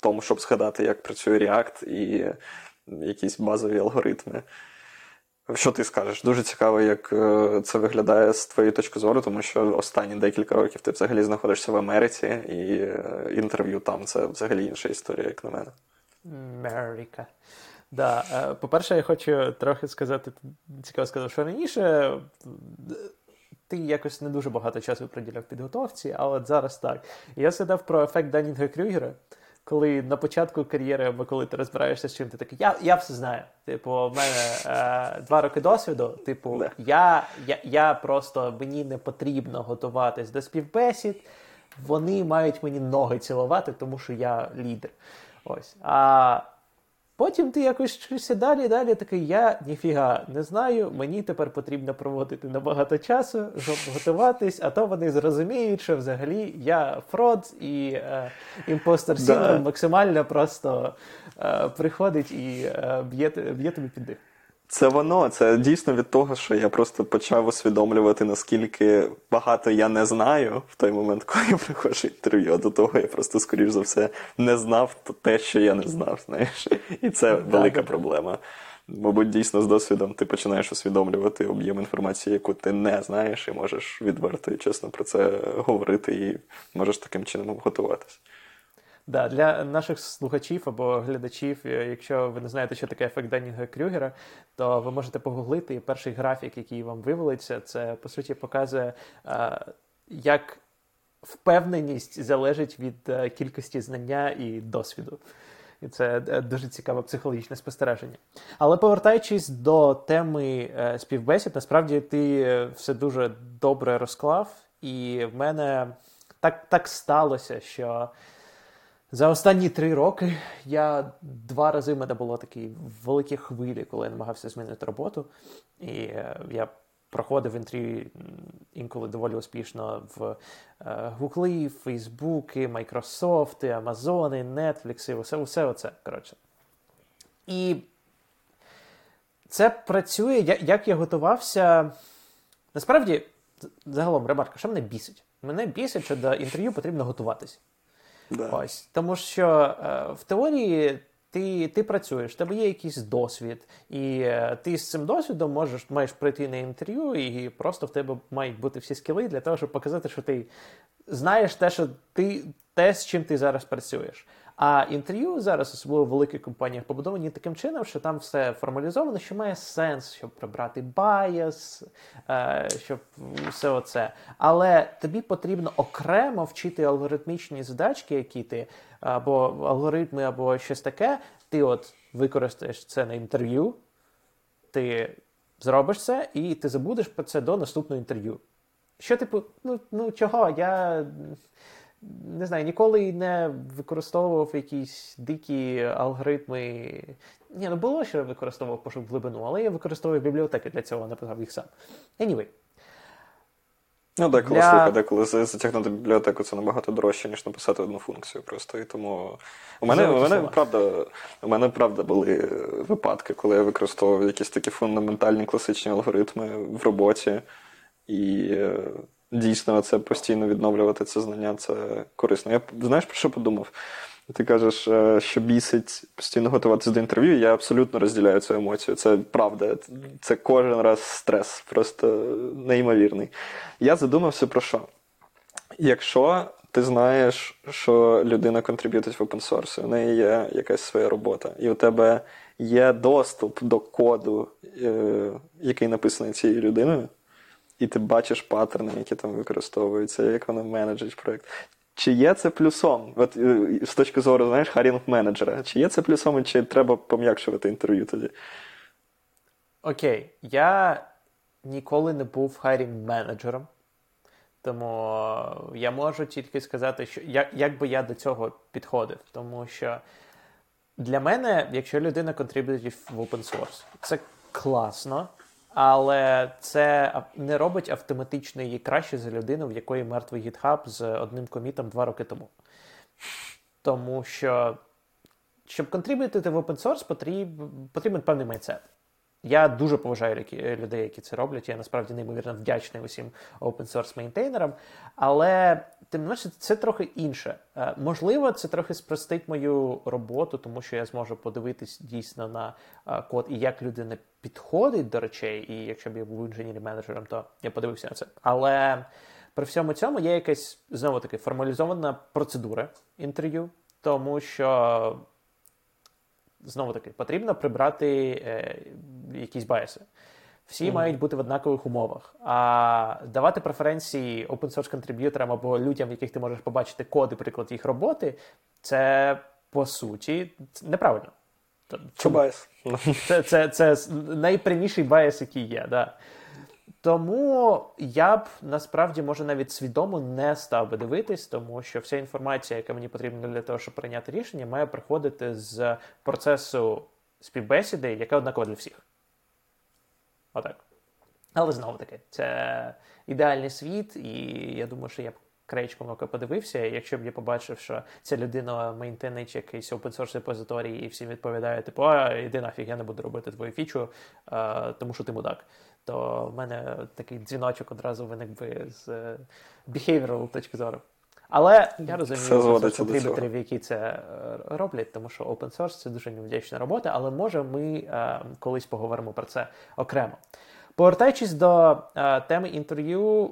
S1: тому, щоб згадати, як працює React і якісь базові алгоритми. Що ти скажеш? Дуже цікаво, як е, це виглядає з твоєї точки зору, тому що останні декілька років ти взагалі знаходишся в Америці, і е, інтерв'ю там це взагалі інша історія, як на мене.
S2: Америка. Да. Е, по-перше, я хочу трохи сказати, цікаво сказати, що раніше ти якось не дуже багато часу приділяв підготовці, але от зараз так. Я згадав про ефект Данінга Крюгера коли на початку кар'єри, або коли ти розбираєшся з чим, ти такий, я я все знаю. Типу, в мене е, два роки досвіду. Типу, я, я, я просто мені не потрібно готуватись до співбесід. Вони мають мені ноги цілувати, тому що я лідер. Ось. А Потім ти якось вчишся далі, далі такий, я ніфіга не знаю, мені тепер потрібно проводити набагато часу, щоб готуватись, а то вони зрозуміють, що взагалі я fraud і е, impostor синдром максимально просто е, приходить і е, б'є, б'є тобі під дих.
S1: Це воно, це дійсно від того, що я просто почав усвідомлювати, наскільки багато я не знаю в той момент, коли я приходжу інтерв'ю. А до того я просто, скоріш за все, не знав те, що я не знав. знаєш. І це велика проблема. Мабуть, дійсно з досвідом ти починаєш усвідомлювати об'єм інформації, яку ти не знаєш, і можеш відверто і чесно про це говорити, і можеш таким чином готуватися.
S2: Да, Для наших слухачів або глядачів, е, якщо ви не знаєте, що таке ефект Деннінга Крюгера, то ви можете погуглити і перший графік, який вам вивелиться, це по суті показує, е, як впевненість залежить від е, кількості знання і досвіду. І це дуже цікаве психологічне спостереження. Але повертаючись до теми співбесід, насправді ти все дуже добре розклав, і в мене так, так сталося, що. За останні три роки я два рази в мене було такі великі хвилі, коли я намагався змінити роботу. І е, я проходив інтерв'ю інколи доволі успішно в Гугли, Фейсбуки, Майкрософти, Амазони, Нетфлікси, усе, усе оце. коротше. І це працює, як я готувався. Насправді, загалом, ремарка, що мене бісить? Мене бісить, що до інтерв'ю потрібно готуватись.
S1: Да.
S2: Ось тому, що е, в теорії ти ти працюєш, в тебе є якийсь досвід, і е, ти з цим досвідом можеш маєш прийти на інтерв'ю, і просто в тебе мають бути всі skill 'и для того, щоб показати, що ти знаєш те, що ти те, з чим ти зараз працюєш. А інтерв'ю зараз, особливо в великих компаніях, побудовані таким чином, що там все формалізовано, що має сенс, щоб прибрати bias, е, щоб все оце. Але тобі потрібно окремо вчити алгоритмічні задачки, які ти, або алгоритми, або щось таке. Ти от використаєш це на інтерв'ю, ти зробиш це, і ти забудеш про це до наступного інтерв'ю. Що, типу, ну ну чого? Я не знаю, ніколи не використовував якісь дикі алгоритми. Ні, ну було, що я використовував пошук глибину, але я використовував бібліотеки для цього, написав їх сам. Anyway.
S1: Ну, деколи для... слухай, деколи затягнути бібліотеку це набагато дорожче, ніж написати одну функцію. Просто і тому у мене у мене правда у мене правда були випадки, коли я використовував якісь такі фундаментальні класичні алгоритми в роботі. І е, дійсно це постійно відновлювати це знання, це корисно. Я знаєш про що подумав? Ти кажеш, е, що бісить постійно готуватися до інтерв'ю. Я абсолютно розділяю цю емоцію. Це правда. Це кожен раз стрес, просто неймовірний. Я задумався про що? Якщо ти знаєш, що людина контриб'ютить в open source, у неї є якась своя робота, і у тебе є доступ до коду, е, який написаний цією людиною і ти бачиш паттерни, які там використовуються, як вони менеджать проєкт. Чи є це плюсом? От е, з точки зору, знаєш, харінг менеджера, чи є це плюсом, чи треба пом'якшувати інтерв'ю тоді?
S2: Окей, я ніколи не був хайрінг менеджером, тому я можу тільки сказати, що як, як би я до цього підходив. Тому що для мене, якщо людина контриб'ютить в open source, це класно. Але це не робить автоматично її краще за людину, в якої мертвий GitHub з одним комітом два роки тому. Тому що, щоб контриб'ютити в open source, потрібен, потрібен певний майцет. Я дуже поважаю людей, які це роблять. Я насправді неймовірно вдячний усім open source мейнтейнерам. Але тим не менше, це трохи інше. Е, можливо, це трохи спростить мою роботу, тому що я зможу подивитись дійсно на е, код і як людина підходить до речей. І якщо б я був інженерним менеджером, то я подивився на це. Але при всьому цьому є якась знову таки формалізована процедура інтерв'ю, тому що знову таки потрібно прибрати е, якісь bias 'и. Всі mm-hmm. мають бути в однакових умовах. А давати преференції open source contributor 'ам або людям, в яких ти можеш побачити коди, приклад їх роботи, це по суті неправильно.
S1: Bias.
S2: Це це, це найпряміший bias, який є. Да. Тому я б насправді може навіть свідомо не став би дивитись, тому що вся інформація, яка мені потрібна для того, щоб прийняти рішення, має приходити з процесу співбесіди, яка однакова для всіх. Отак. Але знову таки, це ідеальний світ, і я думаю, що я б краєчком ока подивився, якщо б я побачив, що ця людина мейнтенить якийсь source репозиторій і всім відповідає, типу, а іди нафіг, я не буду робити твою фічу, а, тому що ти мудак. То в мене такий дзвіночок одразу виник би з е, behavioral точки зору. Але я розумію контриб'юторів, які це е, роблять, тому що open source це дуже невдячна робота, але може ми е, колись поговоримо про це окремо. Повертаючись до е, теми інтерв'ю,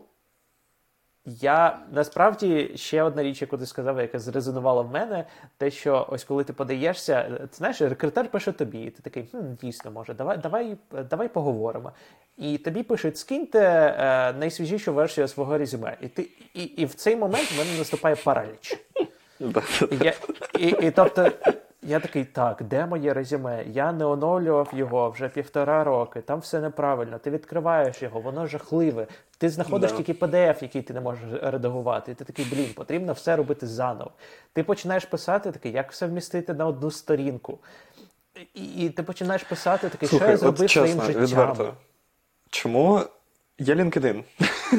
S2: я насправді ще одна річ, яку ти сказав, яка зрезонувала в мене, те, що ось коли ти подаєшся, ти знаєш, рекрутер пише тобі, і ти такий, хм, дійсно, може, давай давай, давай поговоримо. І тобі пишуть, скиньте е, найсвіжішу версію свого резюме. І ти, і, і в цей момент в мене наступає параліч. І, я, і, і тобто я такий, так, де моє резюме? Я не оновлював його вже півтора роки, там все неправильно. Ти відкриваєш його, воно жахливе. Ти знаходиш тільки PDF, який ти не можеш редагувати. І ти такий, блін, потрібно все робити заново. Ти починаєш писати такий, як все вмістити на одну сторінку. І, і ти починаєш писати такий, Слухай, що я зробив чесно, своїм життям. Відверто.
S1: Чому Є LinkedIn.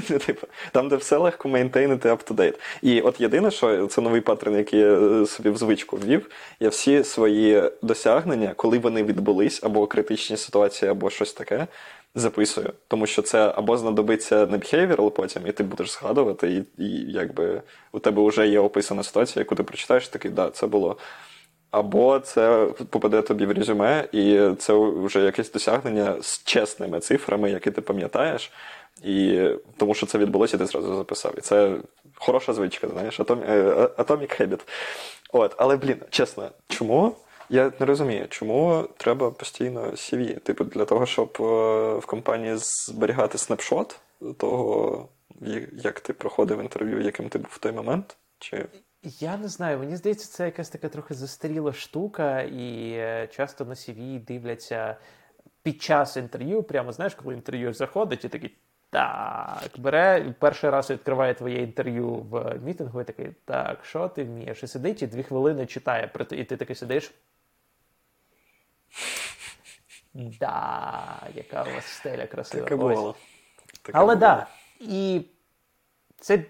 S1: Типу, там, де все легко мейнтейнити up-to-date. І от єдине, що це новий паттерн, який я е, собі в звичку ввів, я всі свої досягнення, коли вони відбулись, або критичні ситуації, або щось таке, записую. Тому що це або знадобиться на behavioral потім, і ти будеш згадувати, і і якби у тебе вже є описана ситуація, яку ти прочитаєш, такий, да, це було. Або це попаде тобі в резюме, і це вже якесь досягнення з чесними цифрами, які ти пам'ятаєш, і тому що це відбулося, ти зразу записав. І це хороша звичка, знаєш, е, Atomic Habit. От, Але, блін, чесно, чому? Я не розумію, чому треба постійно CV? Типу, для того, щоб е, в компанії зберігати снапшот того, як ти проходив інтерв'ю, яким ти був в той момент? Чи
S2: я не знаю, мені здається, це якась така трохи застаріла штука, і е, часто на CV дивляться під час інтерв'ю, прямо знаєш, коли інтерв'ю заходить, і такий так, бере перший раз відкриває твоє інтерв'ю в мітингу, і такий, так, що ти вмієш? І сидить і дві хвилини читає, і ти такий сидиш. Да, яка у вас стеля красива.
S1: Таке було.
S2: Таке Але так, да, і це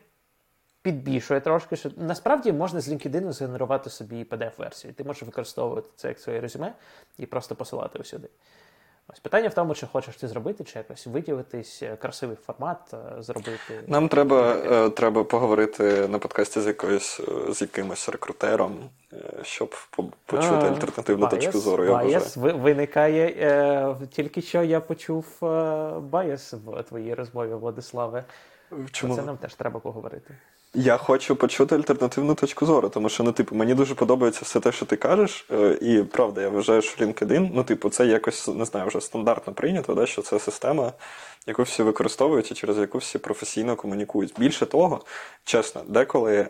S2: підбільшує трошки, що насправді можна з LinkedIn згенерувати собі PDF-версію. Ти можеш використовувати це як своє резюме і просто посилати усюди. Ось питання в тому, чи хочеш ти зробити, чи якось виділитись, е, красивий формат е, зробити.
S1: Нам треба е, треба поговорити на подкасті з якоюсь з якимось рекрутером, щоб почути а, альтернативну bias, точку зору.
S2: Я виникає е, тільки що я почув е, в твоїй розмові, Владиславе. Чому? Це нам теж треба поговорити.
S1: Я хочу почути альтернативну точку зору, тому що ну, типу, мені дуже подобається все те, що ти кажеш. Е, і правда, я вважаю, що LinkedIn, ну, типу, це якось не знаю, вже стандартно прийнято, да, що це система, яку всі використовують і через яку всі професійно комунікують. Більше того, чесно, деколи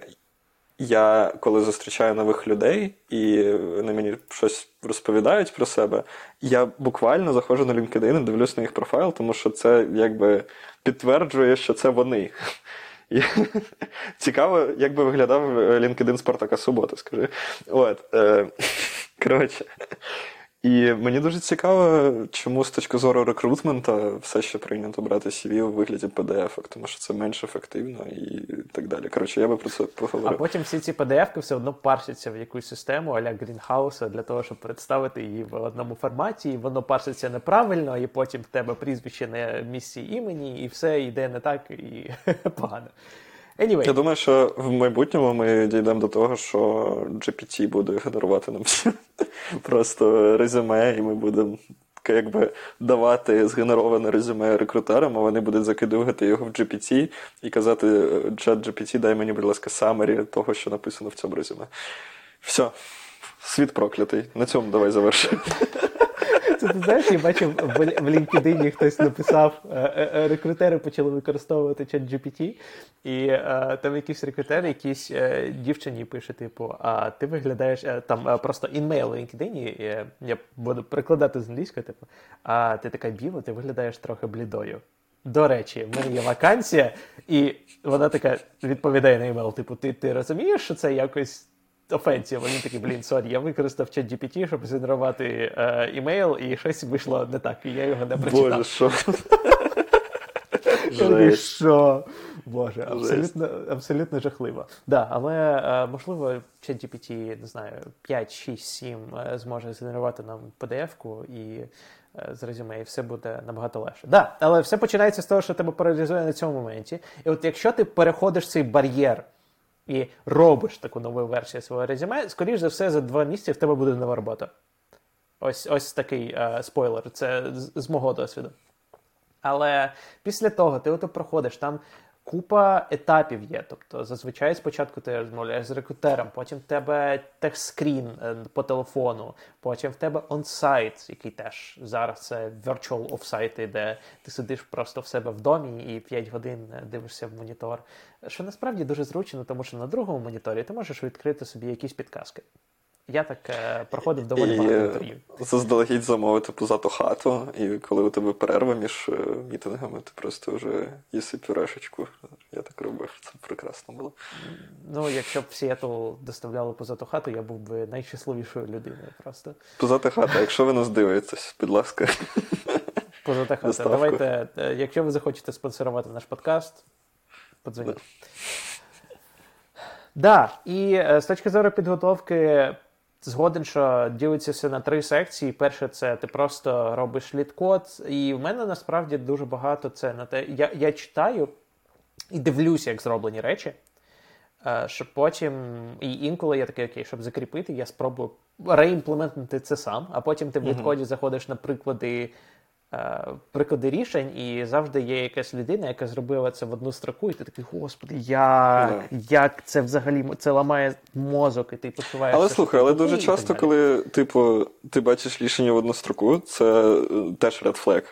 S1: я коли зустрічаю нових людей і вони мені щось розповідають про себе, я буквально заходжу на LinkedIn і дивлюсь на їх профайл, тому що це якби підтверджує, що це вони. Цікаво, як би виглядав LinkedIn Спартака Субота, скажи. От, е, Коротше. І мені дуже цікаво, чому з точки зору рекрутмента все ще прийнято брати CV у вигляді PDF, тому що це менш ефективно і так далі. Коротше, я би про це поговорив.
S2: А потім всі ці PDF все одно парсяться в якусь систему аля Грінхауса для того, щоб представити її в одному форматі, і воно парситься неправильно, і потім в тебе прізвище на місці імені, і все йде не так і погано. Anyway.
S1: Я думаю, що в майбутньому ми дійдемо до того, що GPT буде генерувати нам просто резюме, і ми будемо якби давати згенероване резюме рекрутерам, а вони будуть закидувати його в GPT і казати: чат GPT, дай мені, будь ласка, самері того, що написано в цьому резюме. Все, світ проклятий. На цьому давай завершимо.
S2: Це ти знаєш, я бачив в LinkedIn хтось написав, е, е, е, рекрутери почали використовувати чат GPT, і там якийсь рекрутер, якийсь дівчині пише: типу, а ти виглядаєш там просто InMail в LinkedIn, я буду перекладати з англійської, типу, а ти така біла, ти виглядаєш трохи блідою. До речі, в мене є вакансія, і вона така відповідає на email, типу, ти ти розумієш, що це якось offensive. Він такий, блін, sorry, я використав ChatGPT, щоб згенерувати е, email, і щось вийшло не так, і я його не прочитав.
S1: Боже, що?
S2: Що? Боже, абсолютно абсолютно жахливо. Да, Але е, можливо, ChatGPT, не знаю, 5, 6, 7 зможе згенерувати нам PDF-ку і е, з резюме, і все буде набагато легше. Да, але все починається з того, що тебе паралізує на цьому моменті. І от якщо ти переходиш цей бар'єр і робиш таку нову версію свого резюме, скоріш за все, за два місяці в тебе буде нова робота. Ось ось такий е, спойлер, це з, з мого досвіду. Але після того ти ото проходиш, там купа етапів є. Тобто, зазвичай спочатку ти розмовляєш з рекрутером, потім в тебе техскрін е, по телефону, потім в тебе онсайт, який теж зараз це virtual offsite, де ти сидиш просто в себе в домі і 5 годин е, дивишся в монітор. Що насправді дуже зручно, тому що на другому моніторі ти можеш відкрити собі якісь підказки. Я так е, проходив доволі багато е, інтерв'ю.
S1: Заздалегідь замовити позату хату, і коли у тебе перерва між е, мітингами, ти просто вже їси пюрешечку. Я так робив, це прекрасно було.
S2: Ну, якщо б Сіетл доставляли позату хату, я був би найщасливішою людиною просто.
S1: Позата хата, якщо ви нас дивитесь, будь ласка.
S2: Позата хата. Давайте, е, якщо ви захочете спонсорувати наш подкаст, подзвоніть. Так, да, і з точки зору підготовки згоден, що ділиться все на три секції. Перше, це ти просто робиш літкод. І в мене насправді дуже багато це на те. Я я читаю і дивлюся, як зроблені речі. Е, щоб потім, і інколи я такий, окей, щоб закріпити, я спробую реімплементнути це сам, а потім ти в літкоді заходиш на приклади приклади рішень, і завжди є якась людина, яка зробила це в одну строку, і ти такий, господи, як yeah. як це взагалі це ламає мозок, і ти почуваєш.
S1: Але слухай, але дуже часто, коли типу, ти бачиш рішення в одну строку, це е, теж red flag,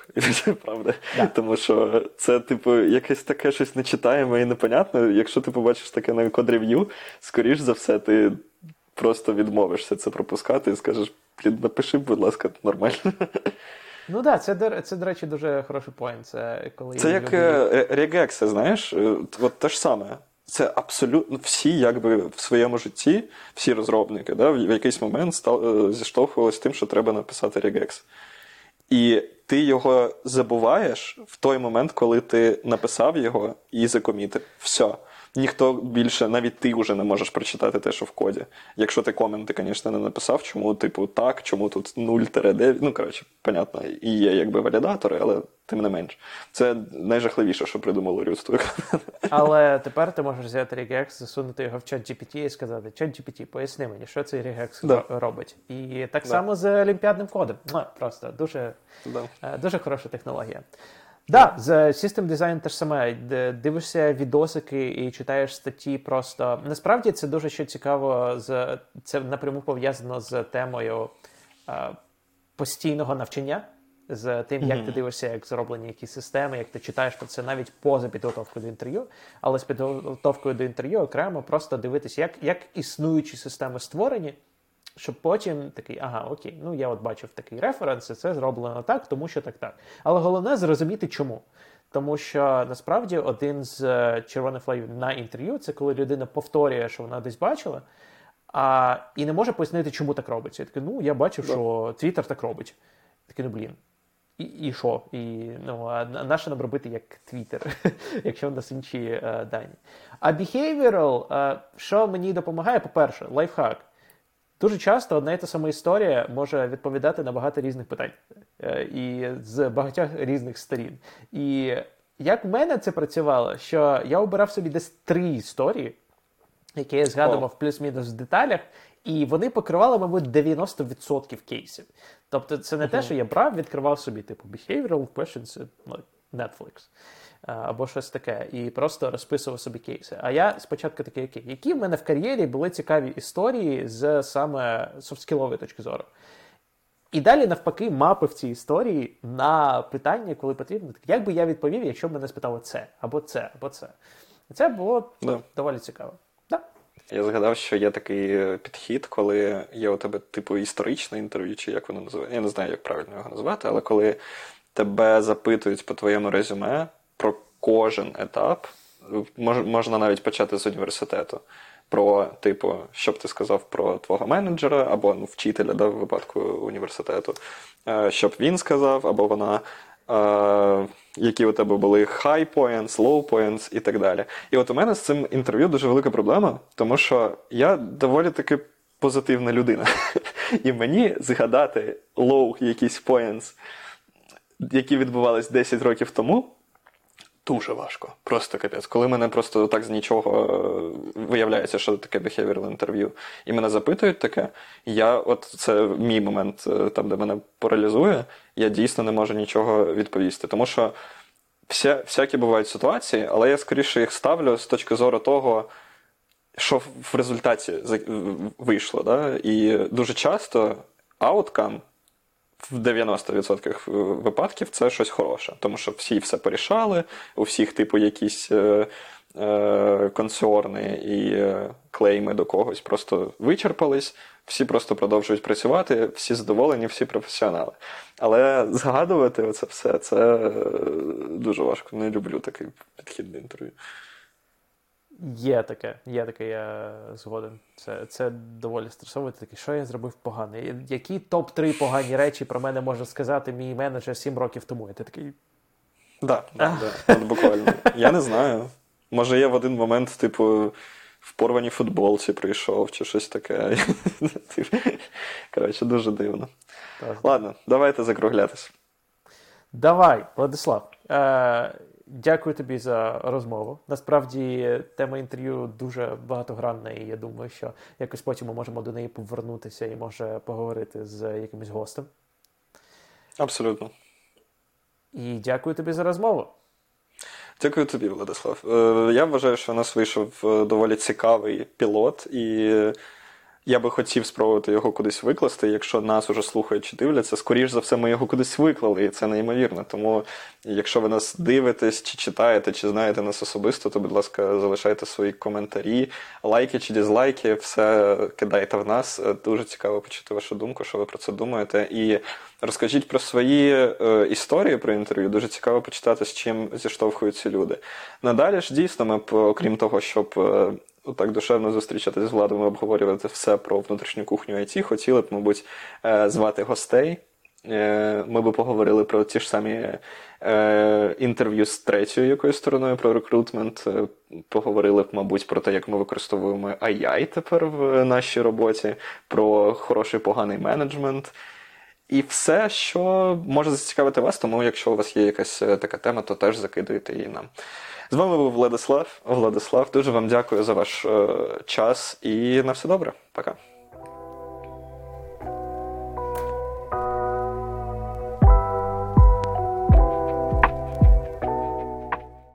S1: правда? Yeah. Тому що це, типу, якесь таке щось нечитаєме і непонятне. Якщо ти побачиш таке на код-рев'ю, скоріш за все, ти просто відмовишся це пропускати і скажеш, напиши, будь ласка, нормально.
S2: Ну так, це, це, до речі, дуже хороший поінт. Це коли
S1: це як люди... регекси, знаєш, е, от те ж саме. Це абсолютно всі, якби в своєму житті, всі розробники, да, в якийсь момент став, е, зіштовхувалися з тим, що треба написати регекс. І ти його забуваєш в той момент, коли ти написав його і закомітив. Все ніхто більше, навіть ти вже не можеш прочитати те, що в коді. Якщо ти коменти, звісно, не написав, чому, типу, так, чому тут 0-9. Ну, коротше, понятно, і є якби валідатори, але тим не менш. Це найжахливіше, що придумало людство.
S2: Але тепер ти можеш взяти regex, засунути його в чат GPT і сказати: чат GPT, поясни мені, що цей regex да. робить. І так да. само з олімпіадним кодом. Просто дуже, да. Е, дуже хороша технологія. Да, з System Design теж саме дивишся відосики і читаєш статті. Просто насправді це дуже що цікаво, з це напряму пов'язано з темою а, постійного навчання, з тим, як mm-hmm. ти дивишся, як зроблені якісь системи, як ти читаєш про це навіть поза підготовкою до інтерв'ю, але з підготовкою до інтерв'ю окремо просто дивитися, як, як існуючі системи створені щоб потім такий, ага, окей, ну я от бачив такий референс, і це зроблено так, тому що так так. Але головне зрозуміти, чому. Тому що насправді один з е, червоних флагів на інтерв'ю це коли людина повторює, що вона десь бачила, а, і не може пояснити, чому так робиться. Я такий, ну я бачив, що Твіттер так робить. Такий, ну блін. І і що? І ну, а наше нам робити як Твіттер, якщо в нас інші е, дані. А behavioral, е, що мені допомагає, по-перше, лайфхак. Дуже часто одна і та сама історія може відповідати на багато різних питань е, і з багатьох різних сторін. І як в мене це працювало, що я обирав собі десь три історії, які я згадував плюс-мінус в деталях, і вони покривали, мабуть, 90% кейсів. Тобто, це не uh-huh. те, що я брав, відкривав собі, типу, behavioral questions, Netflix або щось таке, і просто розписував собі кейси. А я спочатку такий, окей, які в мене в кар'єрі були цікаві історії з саме софтскілової точки зору. І далі, навпаки, мапив ці історії на питання, коли потрібно. Як би я відповів, якщо б мене спитали це, або це, або це. Це було да. доволі цікаво. Да.
S1: Я згадав, що є такий е, підхід, коли є у тебе типу історичне інтерв'ю, чи як воно називається. Я не знаю, як правильно його назвати, але коли тебе запитують по твоєму резюме, кожен етап. Можна навіть почати з університету. Про, типу, що б ти сказав про твого менеджера або ну, вчителя да, в випадку університету, е, що б він сказав, або вона, е, які у тебе були high points, low points і так далі. І от у мене з цим інтерв'ю дуже велика проблема, тому що я доволі таки позитивна людина. І мені згадати low якісь points, які відбувались 10 років тому. Дуже важко, просто капець. Коли мене просто так з нічого е, виявляється, що таке behavioral інтерв'ю, і мене запитують таке, я от це мій момент, е, там, де мене паралізує, я дійсно не можу нічого відповісти. Тому що вся, всякі бувають ситуації, але я скоріше їх ставлю з точки зору того, що в результаті вийшло. Да? І дуже часто outcome в 90% випадків це щось хороше, тому що всі все порішали, у всіх, типу, якісь е, е, консорни і е, клейми до когось просто вичерпались, всі просто продовжують працювати, всі задоволені, всі професіонали. Але згадувати це все це е, дуже важко. Не люблю такий підхід до інтерв'ю.
S2: Є таке, є таке, я згоден. Це це доволі стресово. Таке, що я зробив погано? Які топ-3 погані речі про мене може сказати мій менеджер 7 років тому? І ти такий.
S1: Да, да, да, от буквально. Я не знаю. Може, я в один момент, типу, в порваній футболці прийшов, чи щось таке. Коротше, дуже дивно. Так. Ладно, давайте закруглятись.
S2: Давай, Владислав. Е, Дякую тобі за розмову. Насправді тема інтерв'ю дуже багатогранна, і я думаю, що якось потім ми можемо до неї повернутися і може поговорити з якимось гостем.
S1: Абсолютно.
S2: І дякую тобі за розмову.
S1: Дякую тобі, Владислав. Е, я вважаю, що у нас вийшов е, доволі цікавий пілот, і я би хотів спробувати його кудись викласти. Якщо нас уже слухають чи дивляться, скоріш за все, ми його кудись виклали, і це неймовірно. Тому, якщо ви нас дивитесь, чи читаєте, чи знаєте нас особисто, то, будь ласка, залишайте свої коментарі, лайки чи дізлайки, все кидайте в нас. Дуже цікаво почути вашу думку, що ви про це думаєте. І розкажіть про свої е, історії про інтерв'ю. Дуже цікаво почитати, з чим зіштовхуються люди. Надалі ж дійсно, ми, окрім того, щоб. Так душевно зустрічатися з владами, обговорювати все про внутрішню кухню IT. Хотіли б, мабуть, е, звати гостей. Е, ми би поговорили про ті ж самі е, інтерв'ю з третьою якоюсь стороною про рекрутмент. Поговорили б, мабуть, про те, як ми використовуємо AI тепер в нашій роботі, про хороший поганий менеджмент. І все, що може зацікавити вас, тому якщо у вас є якась така тема, то теж закидуйте її нам. З вами був Владислав. Владислав, дуже вам дякую за ваш е, час і на все добре. Пока.